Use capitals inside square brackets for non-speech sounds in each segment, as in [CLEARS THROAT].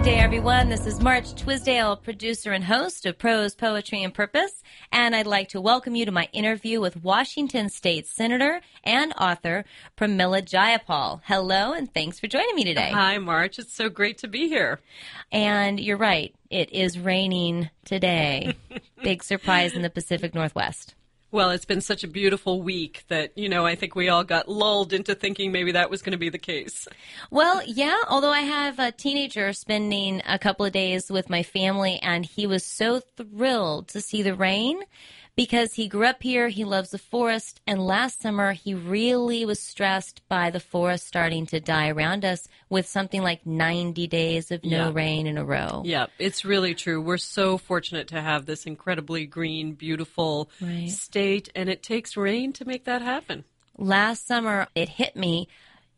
Good day, everyone. This is March Twisdale, producer and host of Prose, Poetry, and Purpose, and I'd like to welcome you to my interview with Washington State Senator and author Pramila Jayapal. Hello, and thanks for joining me today. Hi, March. It's so great to be here. And you're right, it is raining today. [LAUGHS] Big surprise in the Pacific Northwest. Well, it's been such a beautiful week that, you know, I think we all got lulled into thinking maybe that was going to be the case. Well, yeah, although I have a teenager spending a couple of days with my family, and he was so thrilled to see the rain because he grew up here, he loves the forest, and last summer he really was stressed by the forest starting to die around us with something like 90 days of no Yeah. rain in a row. Yeah, it's really true. We're so fortunate to have this incredibly green, beautiful Right. state, and it takes rain to make that happen. Last summer it hit me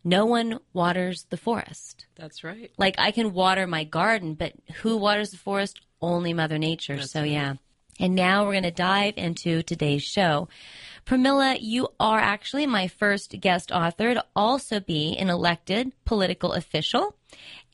no one waters the forest. That's right. Like I can water my garden, but who waters the forest? Only Mother Nature. so yeah. And now we're going to dive into today's show. Pramila, you are actually my first guest author to also be an elected political official.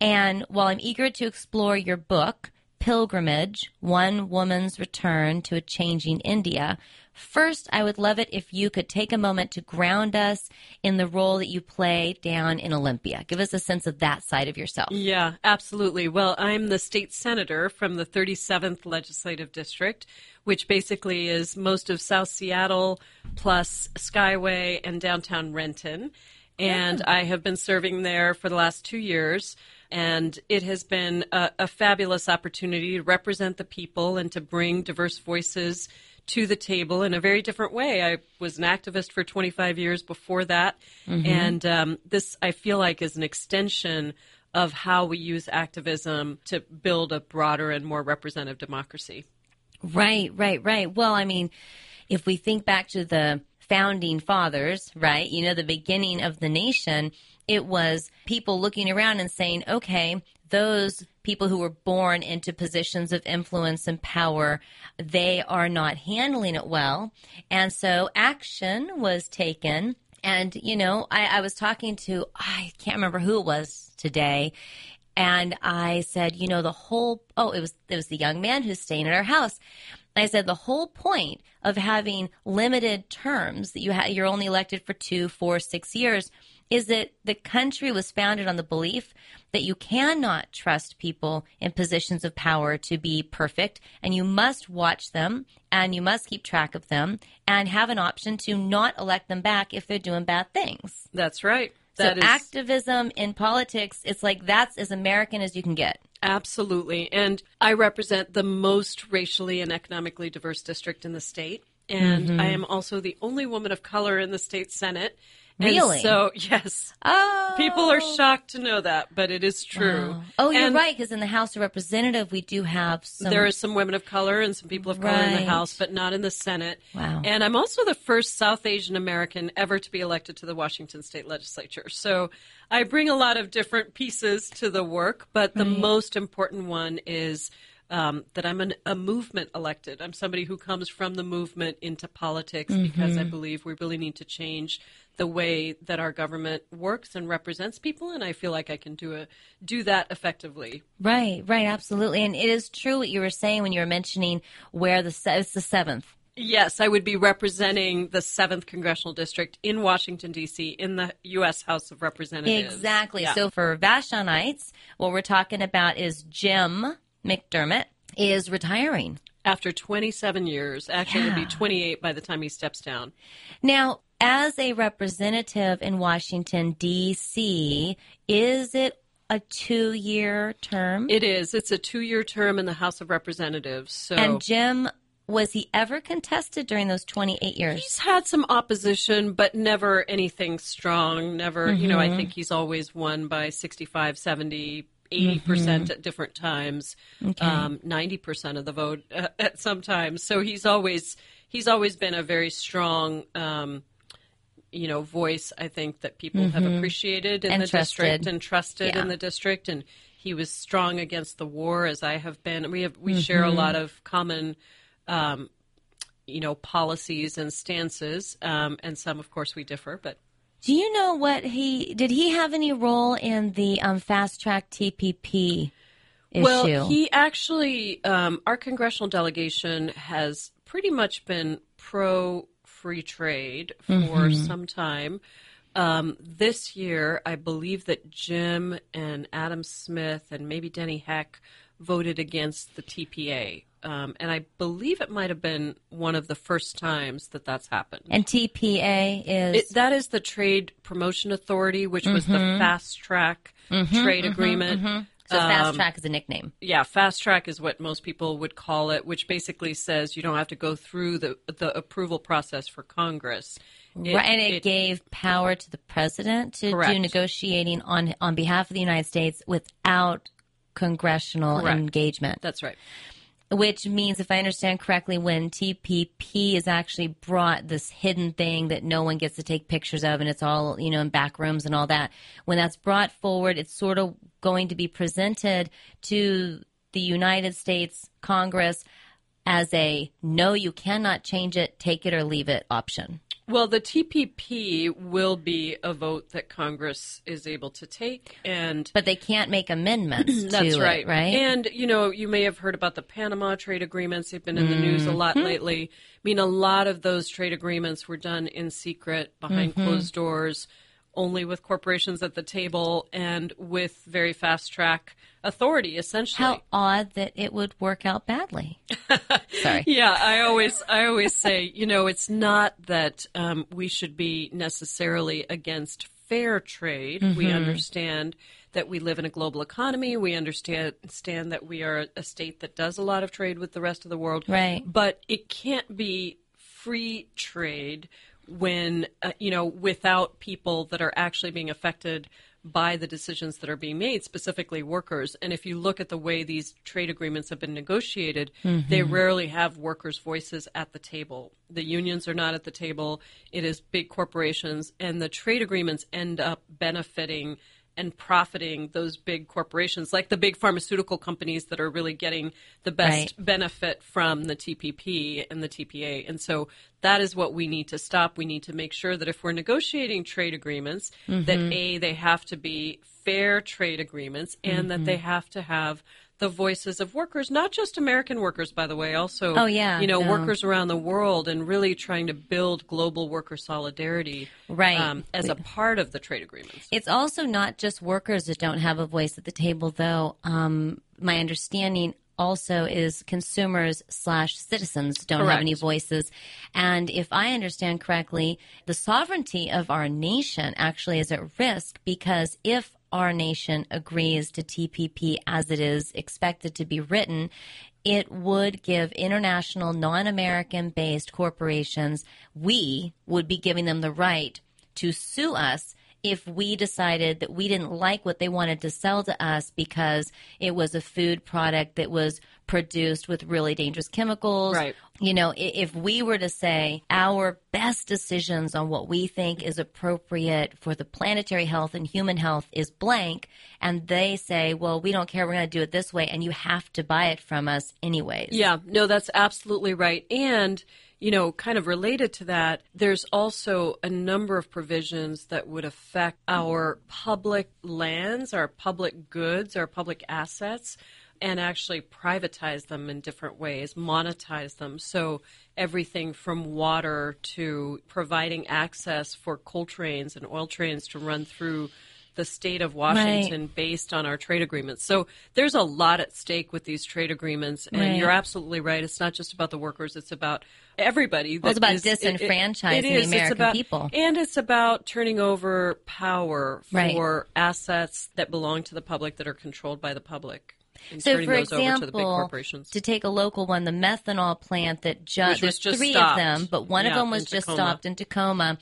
And while I'm eager to explore your book, Pilgrimage One Woman's Return to a Changing India, first, I would love it if you could take a moment to ground us in the role that you play down in Olympia. Give us a sense of that side of yourself. Yeah, absolutely. Well, I'm the state senator from the 37th Legislative District, which basically is most of South Seattle plus Skyway and downtown Renton. And I have been serving there for the last two years. And it has been a, a fabulous opportunity to represent the people and to bring diverse voices to the table in a very different way. I was an activist for 25 years before that, and um, this I feel like is an extension of how we use activism to build a broader and more representative democracy. Right, right, right. Well, I mean, if we think back to the founding fathers, right, you know, the beginning of the nation, it was people looking around and saying, okay, those people who were born into positions of influence and power, they are not handling it well. And so action was taken. And, you know, I, I was talking to, I can't remember who it was today, and I said, you know, the whole oh, it was it was the young man who's staying at our house. And I said the whole point of having limited terms that you ha- you're only elected for two, four, six years is that the country was founded on the belief that you cannot trust people in positions of power to be perfect and you must watch them and you must keep track of them and have an option to not elect them back if they're doing bad things. That's right. So That is activism in politics, it's like that's as American as you can get. absolutely. And I represent the most racially and economically diverse district in the state. And Mm-hmm. I am also the only woman of color in the state senate. And Really? so, [LAUGHS] yes. Oh, People are oh. shocked to know that, but it is true. Oh, oh you're And right, because in the House of Representative, we do have some. There are some women of color and some people of color in the House, but not in the Senate. Wow. And I'm also the first South Asian American ever to be elected to the Washington State Legislature. So I bring a lot of different pieces to the work, but the most important one is um, that I'm an, a movement elected. I'm somebody who comes from the movement into politics because Mm-hmm. I believe we really need to change the way that our government works and represents people, and I feel like I can do a do that effectively. right, right, absolutely, and it is true what you were saying when you were mentioning where the it's the seventh. Yes, I would be representing the 7th Congressional District in Washington, D.C., in the U.S. House of Representatives. Exactly. Yeah. So for Vashonites, what we're talking about is Jim McDermott is retiring. after 27 years, actually, it'll be 28 by the time he steps down. Now, as a representative in Washington D.C., is it a two-year term? It is. It's a two year term in the House of Representatives. So and Jim, was he ever contested during those 28 years? he's had some opposition, but never anything strong. Never, you know, I mm-hmm. think he's always won by 65, 70, 80% at different times, um, 90% of the vote uh, [LAUGHS] at some times. So he's always he's always been a very strong um, you know, voice I think that people have appreciated in And the trusted. district and trusted Yeah. in the district and he was strong against the war as I have been. We have we share a lot of common um, you know, policies and stances, um, and some, of course, we differ. But Do you know what he did? He have any role in the um, fast track TPP? issue? Well, he actually, um, our congressional delegation has pretty much been pro free trade for Mm-hmm. some time. Um, this year, I believe that Jim and Adam Smith and maybe Denny Heck voted against the TPA. Um, and I believe it might have been one of the first times that that's happened. and TPA is It, that is the Trade Promotion Authority, which was the Mm-hmm. fast track trade agreement. so fast um, track is a nickname. Yeah, fast track is what most people would call it, which basically says you don't have to go through the the approval process for Congress. It- right, and it, gave power to the president to do negotiating on on behalf of the United States without congressional Correct. engagement. That's right. Which means, if I understand correctly, when TPP is actually brought this hidden thing that no one gets to take pictures of, and it's all you know in back rooms and all that, when that's brought forward, it's sort of going to be presented to the United States Congress as a no, you cannot change it, take it or leave it option. Well, the TPP will be a vote that Congress is able to take, and But they can't make amendments [CLEARS THROAT] That's to right. it, right? And, you know, you may have heard about the Panama trade agreements. They've been in the news a lot Mm-hmm. lately. I mean, a lot of those trade agreements were done in secret, behind Mm-hmm. closed doors, only with corporations at the table and with very fast track authority, essentially. How odd that it would work out badly. [LAUGHS] Sorry. Yeah, I always I always say, you know, it's not that um, we should be necessarily against fair trade. Mm-hmm. We understand that we live in a global economy. We understand understand that we are a state that does a lot of trade with the rest of the world. Right. But it can't be free trade when uh, you know without people that are actually being affected by the decisions that are being made, specifically workers. And if you look at the way these trade agreements have been negotiated, they rarely have workers' voices at the table. The unions are not at the table. It is big corporations, and the trade agreements end up benefiting and profiting those big corporations, like the big pharmaceutical companies that are really getting the best Right. benefit from the TPP and the TPA. And so that is what we need to stop. We need to make sure that if we're negotiating trade agreements, that mm-hmm. A, they have to be fair trade agreements and that they mm-hmm. have to have the voices of workers, not just American workers, by the way, also, Oh, yeah, you know, no. workers around the world and really trying to build global worker solidarity Right. um, as a part of the trade agreements. It's also not just workers that don't have a voice at the table, though. Um, my understanding also is consumers slash citizens don't have any voices. And if I understand correctly, the sovereignty of our nation actually is at risk because if our nation agrees to TPP as it is expected to be written, it would give international non American based corporations, we would be giving them the right to sue us if we decided that we didn't like what they wanted to sell to us because it was a food product that was produced with really dangerous chemicals. Right. You know, if we were to say our best decisions on what we think is appropriate for the planetary health and human health is blank, and they say, well, we don't care, we're going to do it this way, and you have to buy it from us anyways. Yeah, no, that's absolutely right. And, you know, kind of related to that, there's also a number of provisions that would affect our public lands, our public goods, our public assets, and actually privatize them in different ways, monetize them. So everything from water to providing access for coal trains and oil trains to run through the state of Washington based on our trade agreements. So there's a lot at stake with these trade agreements, and Right. you're absolutely right. It's not just about the workers; it's about everybody. Well, it's about is- it- it- disenfranchising the is. It's American about- people. and it's about turning over power Right. for assets that belong to the public that are controlled by the public. And So, for over to example, to take a local one, the methanol plant that was there's just three stopped. of them, but one of them was just Tacoma. stopped in Tacoma.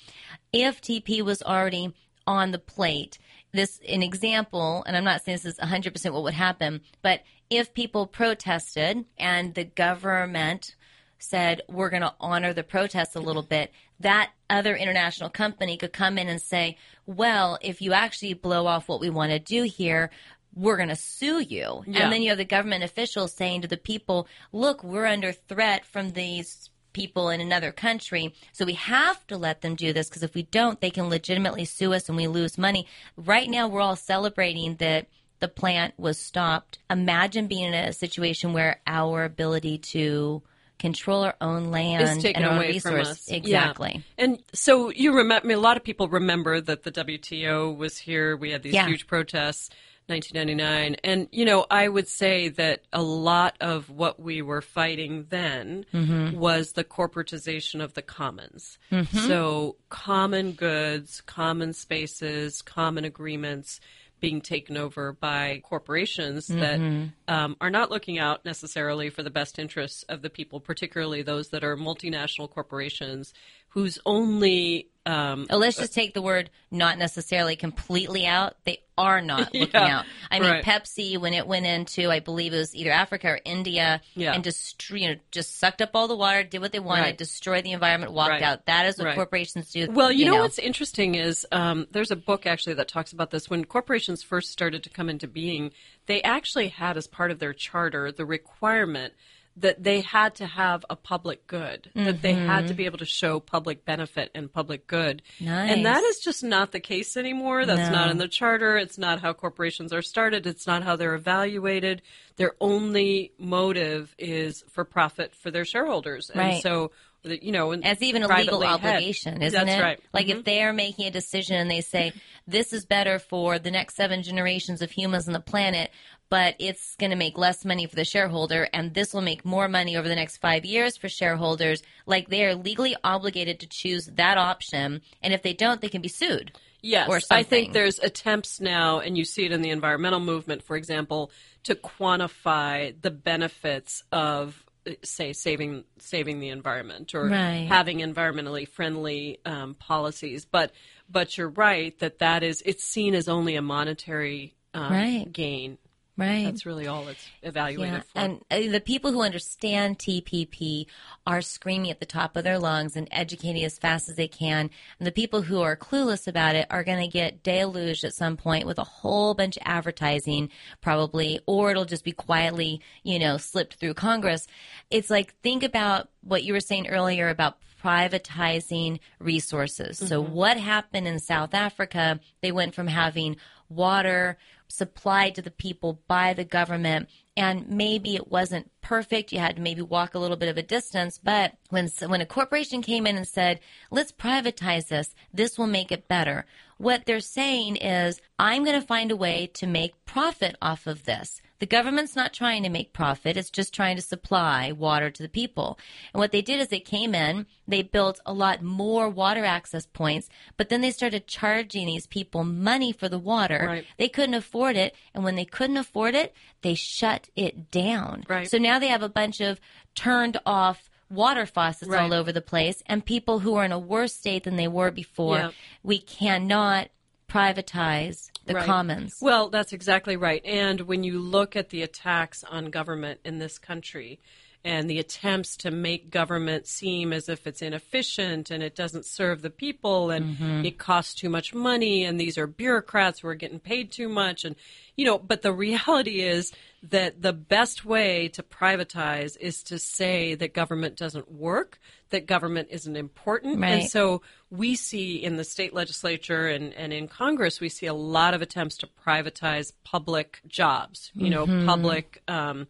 If TP was already on the plate, this an example, and I'm not saying this is 100 percent what would happen, but if people protested and the government said we're going to honor the protests a little bit, that other international company could come in and say, well, if you actually blow off what we want to do here, we're going to sue you. Yeah. And then you have the government officials saying to the people, look, we're under threat from these people in another country. So we have to let them do this because if we don't, they can legitimately sue us and we lose money. Right now, we're all celebrating that the plant was stopped. Imagine being in a situation where our ability to control our own land Is taken and our away from us. exactly. Yeah. And so you remember, I mean, a lot of people remember that the WTO was here. We had these Yeah. huge protests, 1999. And, you know, I would say that a lot of what we were fighting then Mm-hmm. was the corporatization of the commons. So common goods, common spaces, common agreements being taken over by corporations that Mm-hmm. um, are not looking out necessarily for the best interests of the people, particularly those that are multinational corporations whose only um, Oh, let's just take the word not necessarily completely out. They are not [LAUGHS] looking Yeah, out. I mean, right. Pepsi, when it went into, I believe it was either Africa or India, Yeah. and just you know just sucked up all the water, did what they wanted, Right. destroyed the environment, walked Right. out. That is what corporations do. Well, you, know, what's interesting is um, there's a book actually that talks about this. When corporations first started to come into being, they actually had as part of their charter the requirement that they had to have a public good, that they had to be able to show public benefit and public good. And that is just not the case anymore. That's not in the charter. It's not how corporations are started. It's not how they're evaluated. Their only motive is for profit for their shareholders. And Right. so, you know, It's even a legal head. obligation, isn't That's it? right. Like Mhm. if they're making a decision and they say this is better for the next seven generations of humans on the planet, but it's going to make less money for the shareholder, and this will make more money over the next five years for shareholders. Like they are legally obligated to choose that option, and if they don't, they can be sued. Yes, I think there's attempts now, and you see it in the environmental movement, for example, to quantify the benefits of, say, saving saving the environment or Right. having environmentally friendly um, policies. But but you're right that that is it's seen as only a monetary um, Right. gain. Right. That's really all it's evaluated Yeah, for. and uh, the people who understand TPP are screaming at the top of their lungs and educating as fast as they can. And the people who are clueless about it are going to get deluged at some point with a whole bunch of advertising, probably, or it'll just be quietly, you know, slipped through Congress. It's like think about what you were saying earlier about privatizing resources. So what happened in South Africa? They went from having water supplied to the people by the government. And maybe it wasn't perfect. You had to maybe walk a little bit of a distance. But when when a corporation came in and said let's privatize this. This will make it better. What they're saying is i'm going to find a way to make profit off of this the government's not trying to make profit, it's just trying to supply water to the people. And what they did is they came in, they built a lot more water access points, but then they started charging these people money for the water. Right. They couldn't afford it, and when they couldn't afford it, they shut it down. Right. So now they have a bunch of turned off water faucets Right. all over the place and people who are in a worse state than they were before. Yeah. We cannot privatize the Right. commons. Well, that's exactly right. And when you look at the attacks on government in this country and the attempts to make government seem as if it's inefficient and it doesn't serve the people and mm-hmm. it costs too much money and these are bureaucrats who are getting paid too much and you know but the [LAUGHS] reality is that the best way to privatize is to say that government doesn't work that government isn't important Right. and so we see in the state legislature and, and in Congress, we see a lot of attempts to privatize public jobs, you know, public. Um,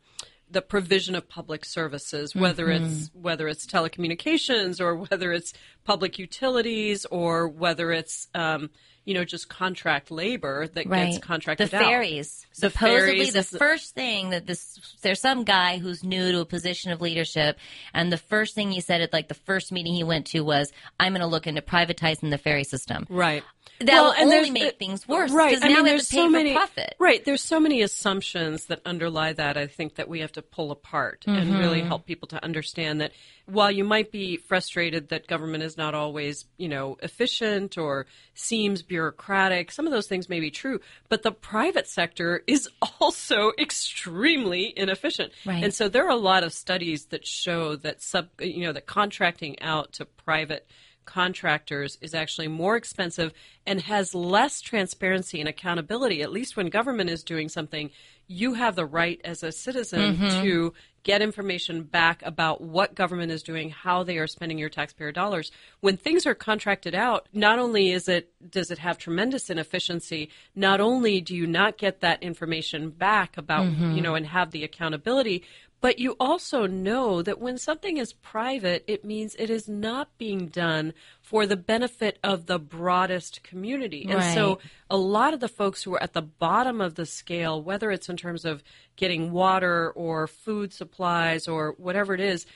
the provision of public services, whether it's whether it's telecommunications or whether it's public utilities or whether it's um, you know just contract labor that right. gets contracted the out. ferries. The Supposedly, ferries the the- first thing that this there's some guy who's new to a position of leadership, and the first thing he said at like the first meeting he went to was, "I'm going to look into privatizing the ferry system." Right. That will and only make uh, things worse, Right. 'cause I now mean, we have there's to pay so for many, profit. Right. There's so many assumptions that underlie that. I think that we have to pull apart and really Mm-hmm. help people to understand that while you might be frustrated that government is not always, you know, efficient or seems bureaucratic, some of those things may be true, but the private sector is [LAUGHS] also extremely inefficient. Right. And so there are a lot of studies that show that sub, you know, that contracting out to private contractors is actually more expensive and has less transparency and accountability. At least when government is doing something, you have the right as a citizen Mm-hmm. to get information back about what government is doing, how they are spending your taxpayer dollars. When things are contracted out, not only is it does it have tremendous inefficiency, not only do you not get that information back about, Mm-hmm. you know, and have the accountability, but you also know that when something is private, it means it is not being done for the benefit of the broadest community. And so a lot of the folks who are at the bottom of the scale, whether it's in terms of getting water or food supplies or whatever it is,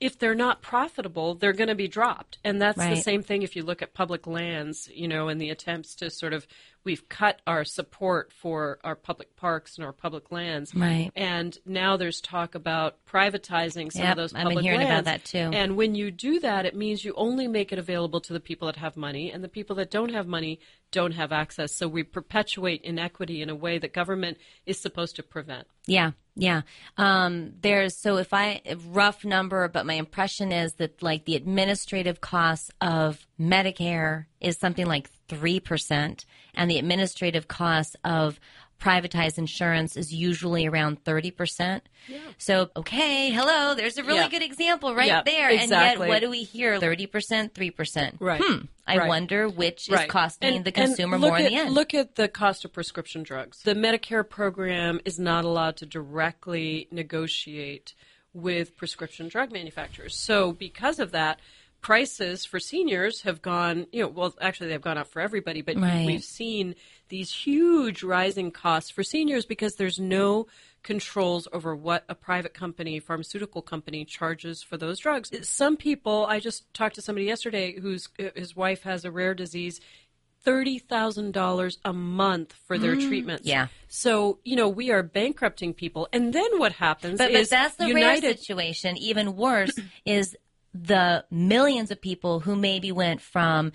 if they're not profitable, they're going to be dropped. And that's the same thing if you look at public lands, you know, and the attempts to sort of, we've cut our support for our public parks and our public lands. Right. And now there's talk about privatizing some Yep, of those I've been public hearing about lands. that too. And when you do that, it means you only make it available to the people that have money, and the people that don't have money don't have access. So we perpetuate inequity in a way that government is supposed to prevent. Yeah, yeah. Um, there's so if I rough number, but my impression is that like the administrative costs of Medicare is something like three percent, and the administrative costs of privatized insurance is usually around 30%. Yeah. So, okay, hello, there's a really Yeah. good example right Yeah, there. And yet, what do we hear? 30%, 3%. Right. Hmm. I Right. wonder which is Right. costing And- the consumer more at, in the end. Look at the cost of prescription drugs. The Medicare program is not allowed to directly negotiate with prescription drug manufacturers. So because of that, prices for seniors have gone, you know, well, actually they've gone up for everybody, but Right. we've seen these huge rising costs for seniors because there's no controls over what a private company, pharmaceutical company, charges for those drugs. Some people, I just talked to somebody yesterday whose his wife has a rare disease. Thirty thousand dollars a month for their treatments. Mm, yeah. So you know we are bankrupting people, and then what happens But, but that's the United. rare situation. Even worse [CLEARS THROAT] is the millions of people who maybe went from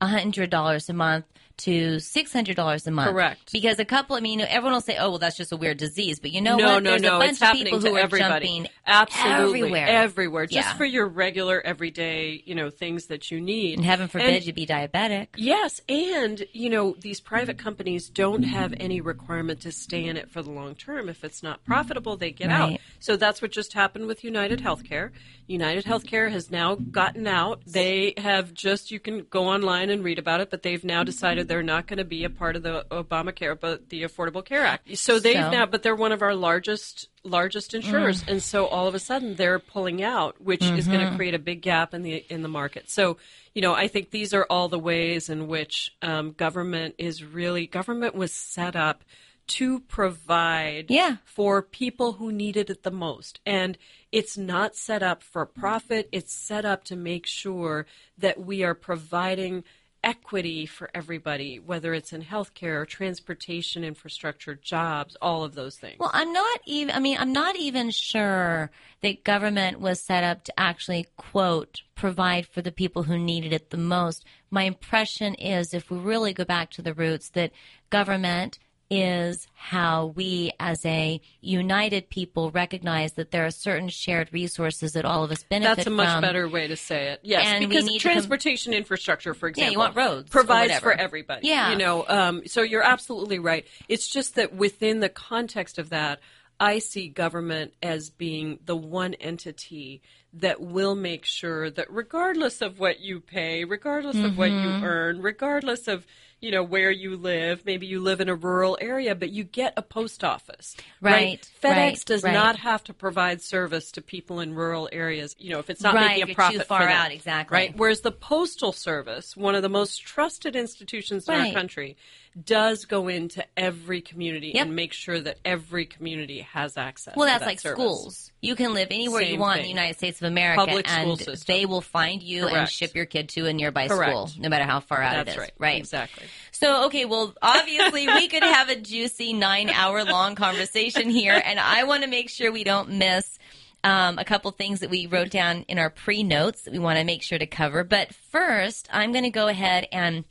$100 a month to $600 a month. Correct. Because a couple, I mean, everyone will say, oh, well, that's just a weird disease. But you know no, what? no, There's no. a bunch it's of happening people to who are jumping Absolutely, everywhere. everywhere. Just Yeah. for your regular, everyday, you know, things that you need. And heaven forbid And- you be diabetic. Yes, and you know these private mm-hmm. companies don't have any requirement to stay in it for the long term. If it's not profitable, they get out. So that's what just happened with United Healthcare. United mm-hmm. Healthcare has now gotten out. They have just you can go online and read about it, but they've now decided they're not going to be a part of the Obamacare, but the Affordable Care Act. So they've So- now, but they're one of our largest largest insurers, and so all of a sudden they're pulling out, which is going to create a big gap in the in the market. So you know, I think these are all the ways in which um, government is really government was set up to provide Yeah. for people who needed it the most. And it's not set up for profit, it's set up to make sure that we are providing equity for everybody, whether it's in healthcare, transportation infrastructure, jobs, all of those things. Well, I'm not even, I mean, I'm not even sure that government was set up to actually, quote, provide for the people who needed it the most. My impression is, if we really go back to the roots, that government is how we as a united people recognize that there are certain shared resources that all of us benefit from. That's a much from. better way to say it. Yes, And we because need to com- transportation infrastructure, for example, you want roads provides for everybody. Yeah. you know. Um, so you're absolutely right. It's just that within the context of that, I see government as being the one entity that will make sure that regardless of what you pay, regardless of what you Mm-hmm. earn, regardless of you know where you live, maybe you live in a rural area, but you get a post office. Right, FedEx right, does right. not have to provide service to people in rural areas. You know, if it's not Right, making a profit too far for them, out, exactly. Right. Whereas the postal service, one of the most trusted institutions in our country, does go into every community Yep. and make sure that every community has access. Well, that's that like service. schools. You can live anywhere you Same want in the. United States of America, Public and they will find you and ship your kid to a nearby Correct. school, no matter how far out That's it is. right. Right. Exactly. So, okay, well, obviously we could have a juicy nine hour long conversation here, and I want to make sure we don't miss um, a couple things that we wrote down in our pre notes that we want to make sure to cover. But first, I'm going to go ahead and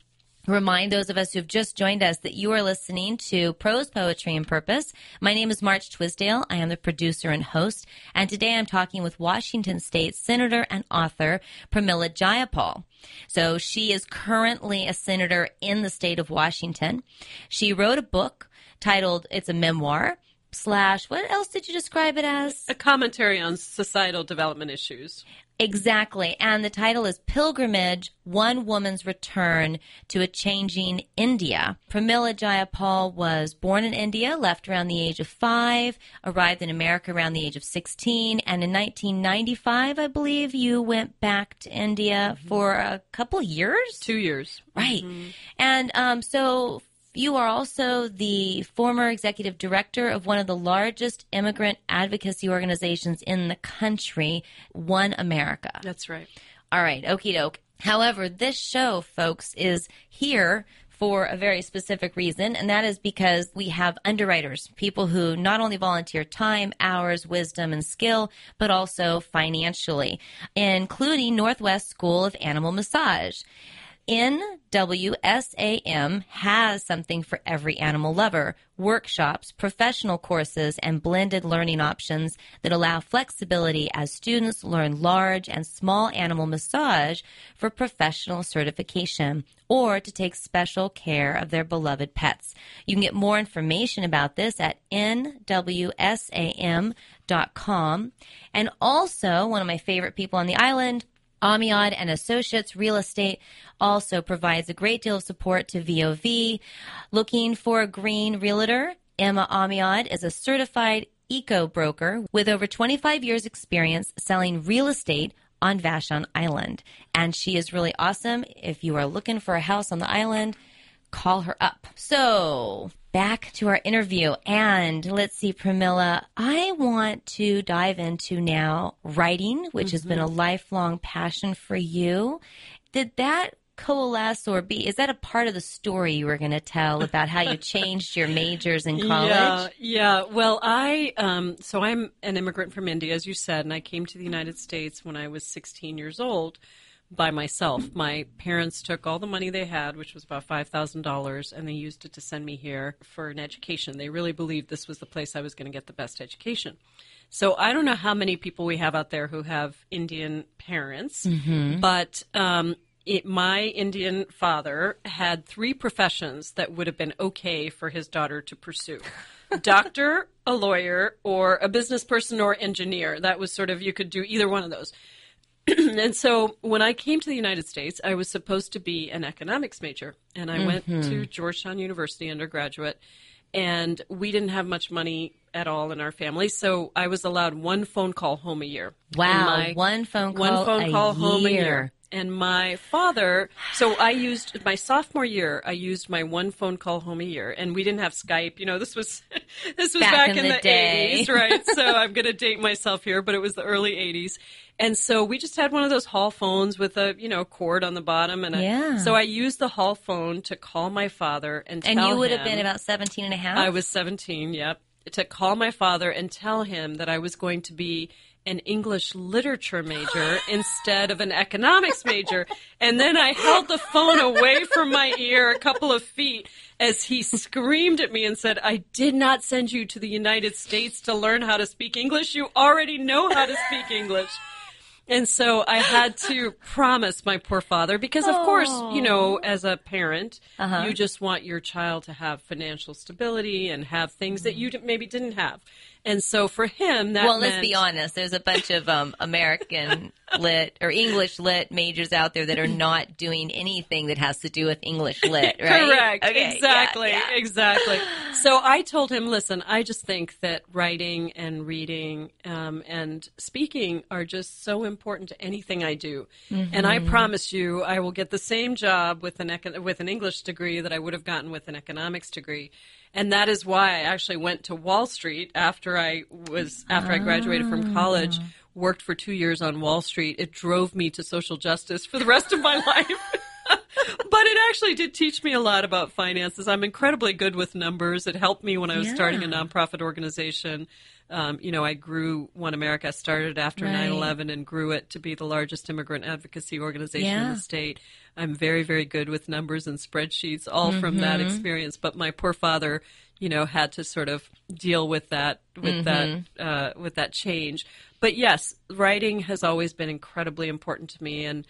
remind those of us who've just joined us that you are listening to Prose Poetry and Purpose. My name is March Twisdale. I am the producer and host, and today I'm talking with Washington State Senator and author Pramila Jayapal. So she is currently a senator in the state of Washington. She wrote a book titled, it's a memoir, slash, what else did you describe it as? A commentary on societal development issues. Exactly. And the title is Pilgrimage One Woman's Return to a Changing India. Pramila Jayapal was born in India, left around the age of five, arrived in America around the age of 16, and in 1995, I believe, you went back to India mm-hmm. for a couple years? Two years. Right. Mm-hmm. And um, so you are also the former executive director of one of the largest immigrant advocacy organizations in the country, One America. That's right. All right, okie doke. However, this show, folks, is here for a very specific reason, and that is because we have underwriters, people who not only volunteer time, hours, wisdom, and skill, but also financially, including Northwest School of Animal Massage. NWSAM has something for every animal lover workshops, professional courses, and blended learning options that allow flexibility as students learn large and small animal massage for professional certification or to take special care of their beloved pets. You can get more information about this at nwsam.com. And also, one of my favorite people on the island, Amiad and Associates Real Estate also provides a great deal of support to VOV. Looking for a green realtor? Emma Amiad is a certified eco broker with over 25 years experience selling real estate on Vashon Island. And she is really awesome. If you are looking for a house on the island, call her up. So, back to our interview. And let's see, Pramila, I want to dive into now writing, which mm-hmm. has been a mm-hmm. lifelong passion for you. Did that coalesce or be is that a part of the story you were going to tell about how you changed your majors in [LAUGHS] college yeah yeah well i um, so i'm an immigrant from india as you said and i came to the united states when i was 16 years old by myself. My parents took all the money they had, which was about $5,000, and they used it to send me here for an education. They really believed this was the place I was going to get the best education. So I don't know how many people we have out there who have Indian parents, mm-hmm. but um, it, my Indian father had three professions that would have been okay for his daughter to pursue. [LAUGHS] Doctor, a lawyer, or a business person or engineer. That was sort of, you could do either one of those. [CLEARS THROAT] and so when I came to the United States, I was supposed to be an economics major, and I mm-hmm. went to. Georgetown University undergraduate. And we didn't have much money at all in our family, so I was allowed one phone call home a year. Wow, one phone call, one phone call home year. a year. And my father, so I used my sophomore year. I used my one phone call home a year, and we didn't have Skype. You know, this was [LAUGHS] this was back, back in, in, the, the, 80s, right? [LAUGHS] so I'm going to date myself here, but it was the early 80s. And so we just had one of those hall phones with a, you know, cord on the bottom. And yeah. so I used the hall phone to call my father and And you would have been about 17 and a half? I was 17, yep. To call my father and tell him that I was going to be an English literature major [GASPS] instead of an economics major. And then I held the phone away from my ear a couple of feet as he screamed at me and said, I did not send you to the United States to learn how to speak English. You already know how to speak English. And so I had to [LAUGHS] promise my poor father because, of course, you know, as a parent, uh-huh. you just want your child to have financial stability and have things that you maybe didn't have. And so for him, that well, meant... let's be honest. There's a bunch of um, American lit or English lit majors out there that are not doing anything that has to do with English lit, [LAUGHS] right? Correct. Okay. Exactly. Yeah, yeah. Exactly. So I told him, listen, I just think that writing and reading um, and speaking are just so important to anything I do. Mm-hmm. And I promise you, I will get the same job with an econ- with an English degree that I would have gotten with an economics degree and that is why I actually went to Wall Street after I was after I graduated from ah. college. Worked for two years on Wall Street. It drove me to social justice for the rest of my [LAUGHS] life. But it actually did teach me a lot about finances. I'm incredibly good with numbers. It helped me when I was Yeah. starting a nonprofit organization. Um, you know, I grew One America, started after Right. 9 11 and grew it to be the largest immigrant advocacy organization in the state. I'm very, very good with numbers and spreadsheets, all from Mm-hmm. that experience. But my poor father, you know, had to sort of deal with that, with Mm-hmm. that, uh, with that change. But yes, writing has always been incredibly important to me. And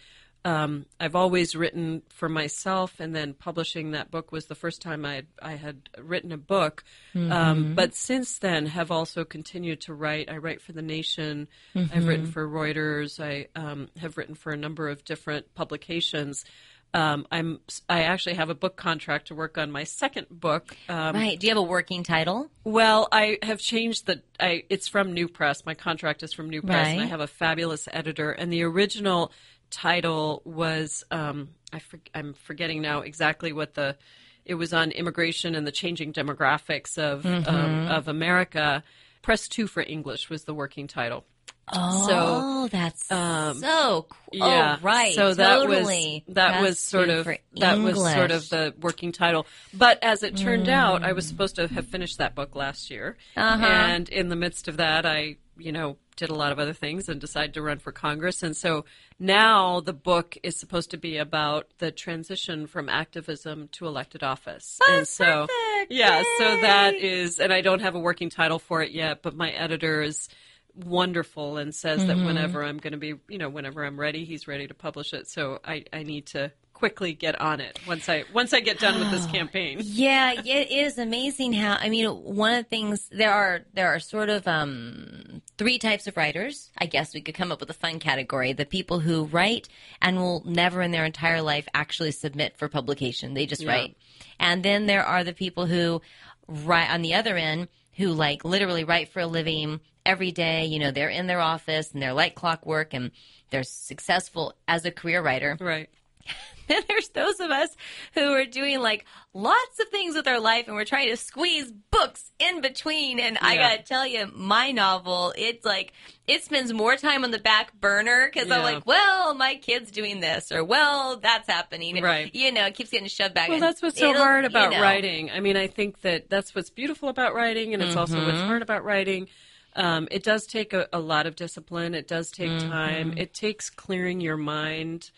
um, I've always written for myself, and then publishing that book was the first time I I had written a book. Um, but since then, have also continued to write. I write for the Nation. I've written for Reuters. I um, have written for a number of different publications. Um, I'm I actually have a book contract to work on my second book. Um, right. Do you have a working title? well, I have changed the. I it's from New Press. My contract is from New Press, and I have a fabulous editor. And the original title was um, I for, I'm forgetting now exactly what the. It was on immigration and the changing demographics of Mm-hmm. um, of America. Press two for English was the working title. Oh, that's so cool. Yeah, oh, right. So that totally. was that Press was sort of that was sort of the working title. But as it turned out, I was Mm. supposed to have finished that book last year, Uh-huh. and in the midst of that, I you know did a lot of other things and decided to run for Congress. And so now the book is supposed to be about the transition from activism to elected office. Oh, and so perfect. yeah, so that is, and I don't have a working title for it yet, but my editor is wonderful and says that mm-hmm. whenever I'm going to be, you know, whenever I'm ready, he's ready to publish it. So I, I need to quickly get on it once I once I get done with this [GASPS] campaign. Yeah, [LAUGHS] it is amazing how I mean one of the things there are there are sort of um three types of writers. I guess we could come up with a fun category. The people who write and will never in their entire life actually submit for publication. They just Yeah. write. And then there are the people who write on the other end who like literally write for a living every day, you know, they're in their office and they're like clockwork and they're successful as a career writer. Right. [LAUGHS] then [LAUGHS] there's those of us who are doing like lots of things with our life and we're trying to squeeze books in between and i gotta tell you my novel it's like it spends more time on the back burner because i'm like well my kid's doing this or well that's happening Right. you know it keeps getting shoved back Well, that's what's so it'll- hard you about know. writing. I mean, I think that that's what's beautiful about writing, and it's mm-hmm. also what's hard about writing. Um, it does take a, a lot of discipline. It does take time. It takes clearing your mind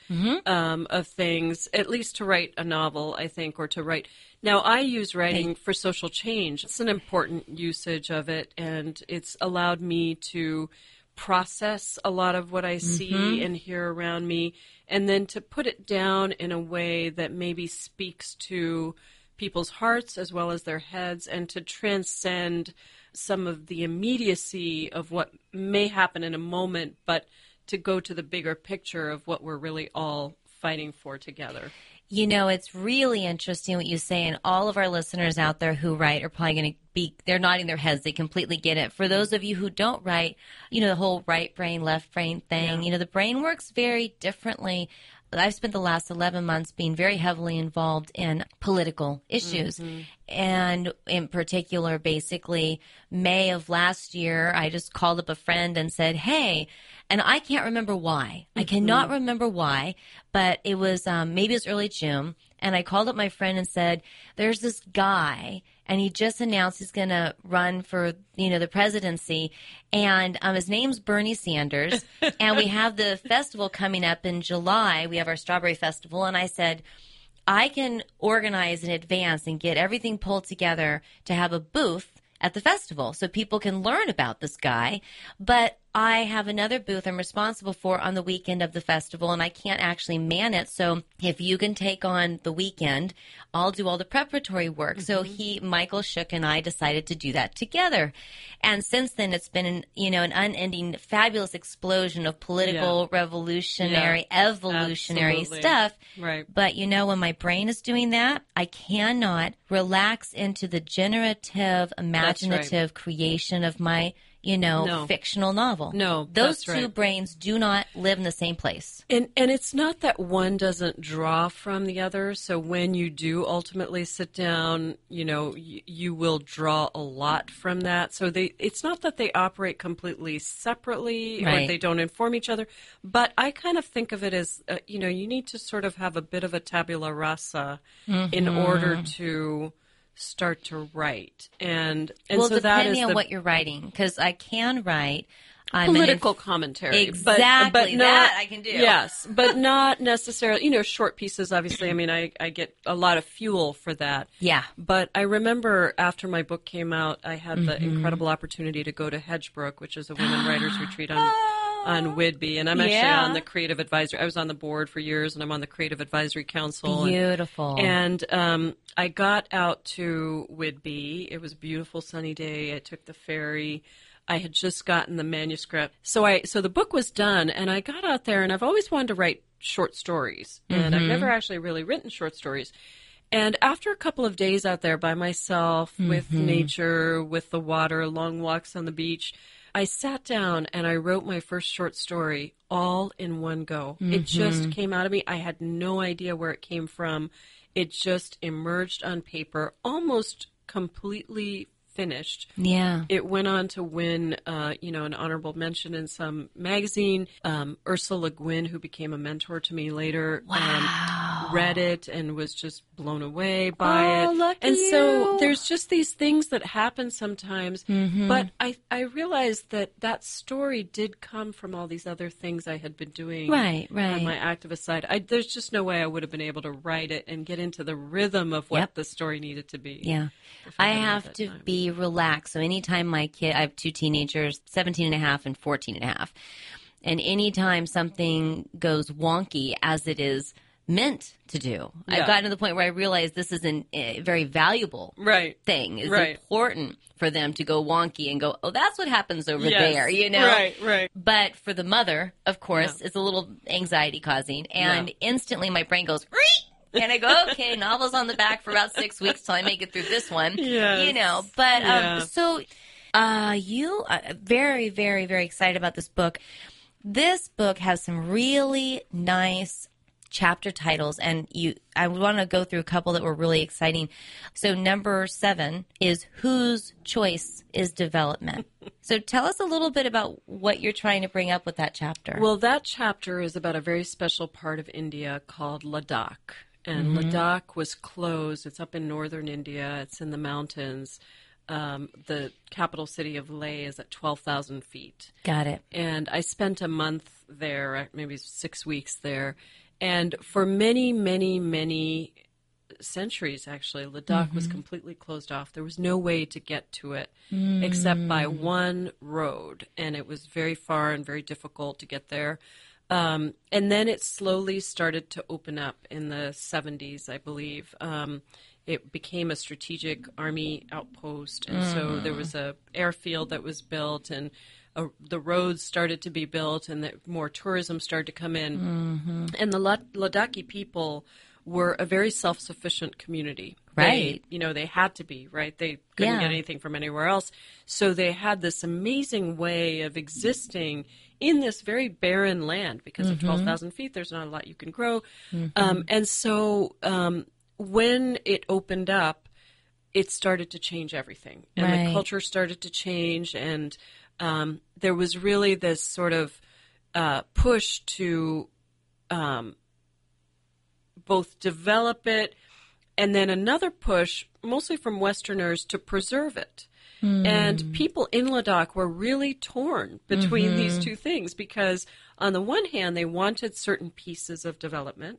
um, of things, at least to write a novel, I think, or to write. Now, I use writing for social change. It's an important usage of it, and it's allowed me to process a lot of what I see and hear around me, and then to put it down in a way that maybe speaks to people's hearts as well as their heads, and to transcend some of the immediacy of what may happen in a moment, but to go to the bigger picture of what we're really all fighting for together. You know, it's really interesting what you say, and all of our listeners out there who write are probably going to be, they're nodding their heads. They completely get it. For those of you who don't write, you know, the whole right brain, left brain thing, you know, the brain works very differently. I've spent the last 11 months being very heavily involved in political issues. And in particular, basically, May of last year, I just called up a friend and said, Hey, and I can't remember why. I cannot remember why, but it was um, maybe it was early June. And I called up my friend and said, There's this guy, and he just announced he's going to run for you know the presidency, and um, his name's Bernie Sanders, [LAUGHS] and we have the festival coming up in July. We have our Strawberry Festival, and I said. I can organize in advance and get everything pulled together to have a booth at the festival so people can learn about this guy. But I have another booth I'm responsible for on the weekend of the festival and I can't actually man it. So if you can take on the weekend, I'll do all the preparatory work. So mm-hmm. he, Michael Shook and I decided to do that together. And since then it's been an, you know, an unending fabulous explosion of political, revolutionary, evolutionary Absolutely. stuff. Right. But you know, when my brain is doing that, I cannot relax into the generative, imaginative creation of my you know, No. fictional novel. No, those two right. brains do not live in the same place. And and it's not that one doesn't draw from the other. So when you do ultimately sit down, you know, you, you will draw a lot from that. So they it's not that they operate completely separately or they don't inform each other, but I kind of think of it as uh, you know, you need to sort of have a bit of a tabula rasa in Mm-hmm. order to start to write. And and well, so that is depending on the what you're writing, because I can write. I'm political commentary. but- Exactly, but, not, that I can do. Yes, but [LAUGHS] not necessarily, you know, short pieces, obviously. I mean, I, I get a lot of fuel for that. Yeah. But I remember after my book came out, I had the Mm-hmm. incredible opportunity to go to Hedgebrook, which is a women writers [GASPS] retreat on, on Whidbey. And I'm actually Yeah. on the creative advisory. I was on the board for years, and I'm on the creative advisory council. Beautiful. and um, I got out to Whidbey. It was a beautiful sunny day. I took the ferry. I had just gotten the manuscript, so I so the book was done, and I got out there, and I've always wanted to write short stories, and I've never actually really written short stories. And after a couple of days out there by myself, with nature, with the water, long walks on the beach, I sat down and I wrote my first short story all in one go. It just came out of me. I had no idea where it came from. It just emerged on paper, almost completely finished. yeah. It went on to win, uh, you know, an honorable mention in some magazine. Um, Ursula Gwynn, who became a mentor to me later, um, read it and was just blown away by Oh, it. and so you. there's just these things that happen sometimes. Mm-hmm. But I, I realized that that story did come from all these other things I had been doing Right, right. on my activist side. I, there's just no way I would have been able to write it and get into the rhythm of what Yep. the story needed to be. Yeah. if I have to time. be relaxed. So anytime my kid, I have two teenagers, 17 and a half and 14 and a half. And anytime something goes wonky as it is meant to do, Yeah. I've gotten to the point where I realize this is an- a very valuable Right. thing. It's Right. important for them to go wonky and go, oh, that's what happens over Yes. there, you know? Right, right. But for the mother, of course, Yeah. it's a little anxiety causing. And Yeah. instantly my brain goes, and I go, okay, [LAUGHS] novel's on the back for about six weeks till I make it through this one. Yes. You know, but um, so uh, you are very, very, very excited about this book. This book has some really nice chapter titles and you I want to go through a couple that were really exciting. So number 7 is whose choice is development. [LAUGHS] so tell us a little bit about what you're trying to bring up with that chapter. Well, that chapter is about a very special part of India called Ladakh. And Ladakh was closed. It's up in northern India, it's in the mountains. Um, the capital city of Leh is at 12,000 feet. Got it. And I spent a month there, maybe six weeks there. And for many, many, many centuries, actually, Ladakh was completely closed off. There was no way to get to it except by one road. And it was very far and very difficult to get there. Um, and then it slowly started to open up in the 70s, I believe. Um, it became a strategic army outpost, and so there was a airfield that was built, and uh, the roads started to be built, and that more tourism started to come in. And the Lad- Ladakhi people were a very self-sufficient community. They- Right. you know, they had to be right. They couldn't Yeah. get anything from anywhere else, so they had this amazing way of existing in this very barren land because Mm-hmm. of 12,000 feet, there's not a lot you can grow. Um, and so um, when it opened up, it started to change everything. And Right. the culture started to change. And um, there was really this sort of uh, push to um, both develop it and then another push, mostly from Westerners, to preserve it. And people in Ladakh were really torn between these two things because, on the one hand, they wanted certain pieces of development.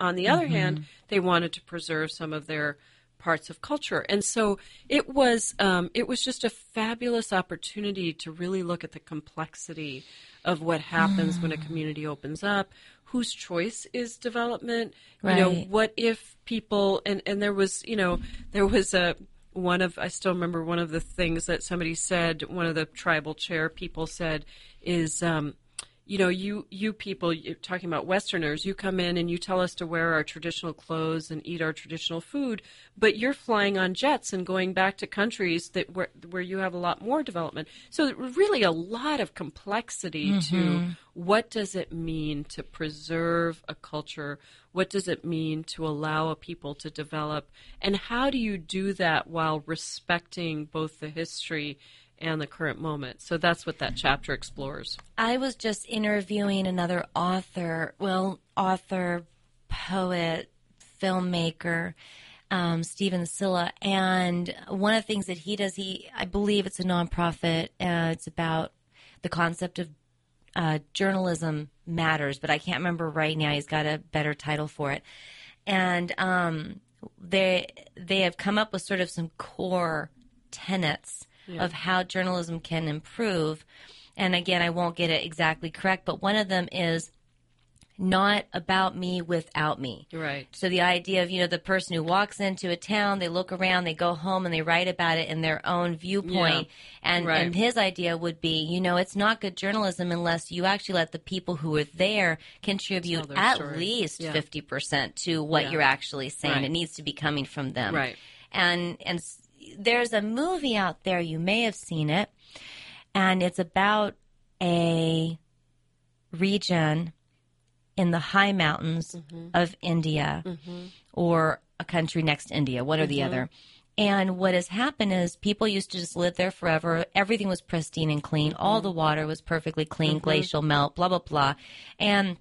On the other hand, they wanted to preserve some of their parts of culture, and so it was um, it was just a fabulous opportunity to really look at the complexity of what happens when a community opens up. Whose choice is development? You know, what if people and and there was you know there was a one of I still remember one of the things that somebody said one of the tribal chair people said is um, you know, you you people you're talking about Westerners, you come in and you tell us to wear our traditional clothes and eat our traditional food, but you're flying on jets and going back to countries that where where you have a lot more development. So really, a lot of complexity mm-hmm. to what does it mean to preserve a culture? What does it mean to allow a people to develop? And how do you do that while respecting both the history and the current moment. So that's what that chapter explores. I was just interviewing another author, well, author, poet, filmmaker, um, Stephen Silla, and one of the things that he does, he I believe it's a nonprofit. Uh, it's about the concept of uh, journalism matters, but I can't remember right now. He's got a better title for it, and um, they they have come up with sort of some core tenets yeah. of how journalism can improve. And again, I won't get it exactly correct, but one of them is not about me without me. Right. So the idea of, you know, the person who walks into a town, they look around, they go home and they write about it in their own viewpoint. Yeah. And right. and his idea would be, you know, it's not good journalism unless you actually let the people who are there contribute at story. least yeah. 50% to what yeah. you're actually saying. Right. It needs to be coming from them. Right. And and there's a movie out there, you may have seen it, and it's about a region in the high mountains mm-hmm. of India mm-hmm. or a country next to India, one or the mm-hmm. other. And what has happened is people used to just live there forever. Everything was pristine and clean. All mm-hmm. the water was perfectly clean, mm-hmm. glacial melt, blah, blah, blah. And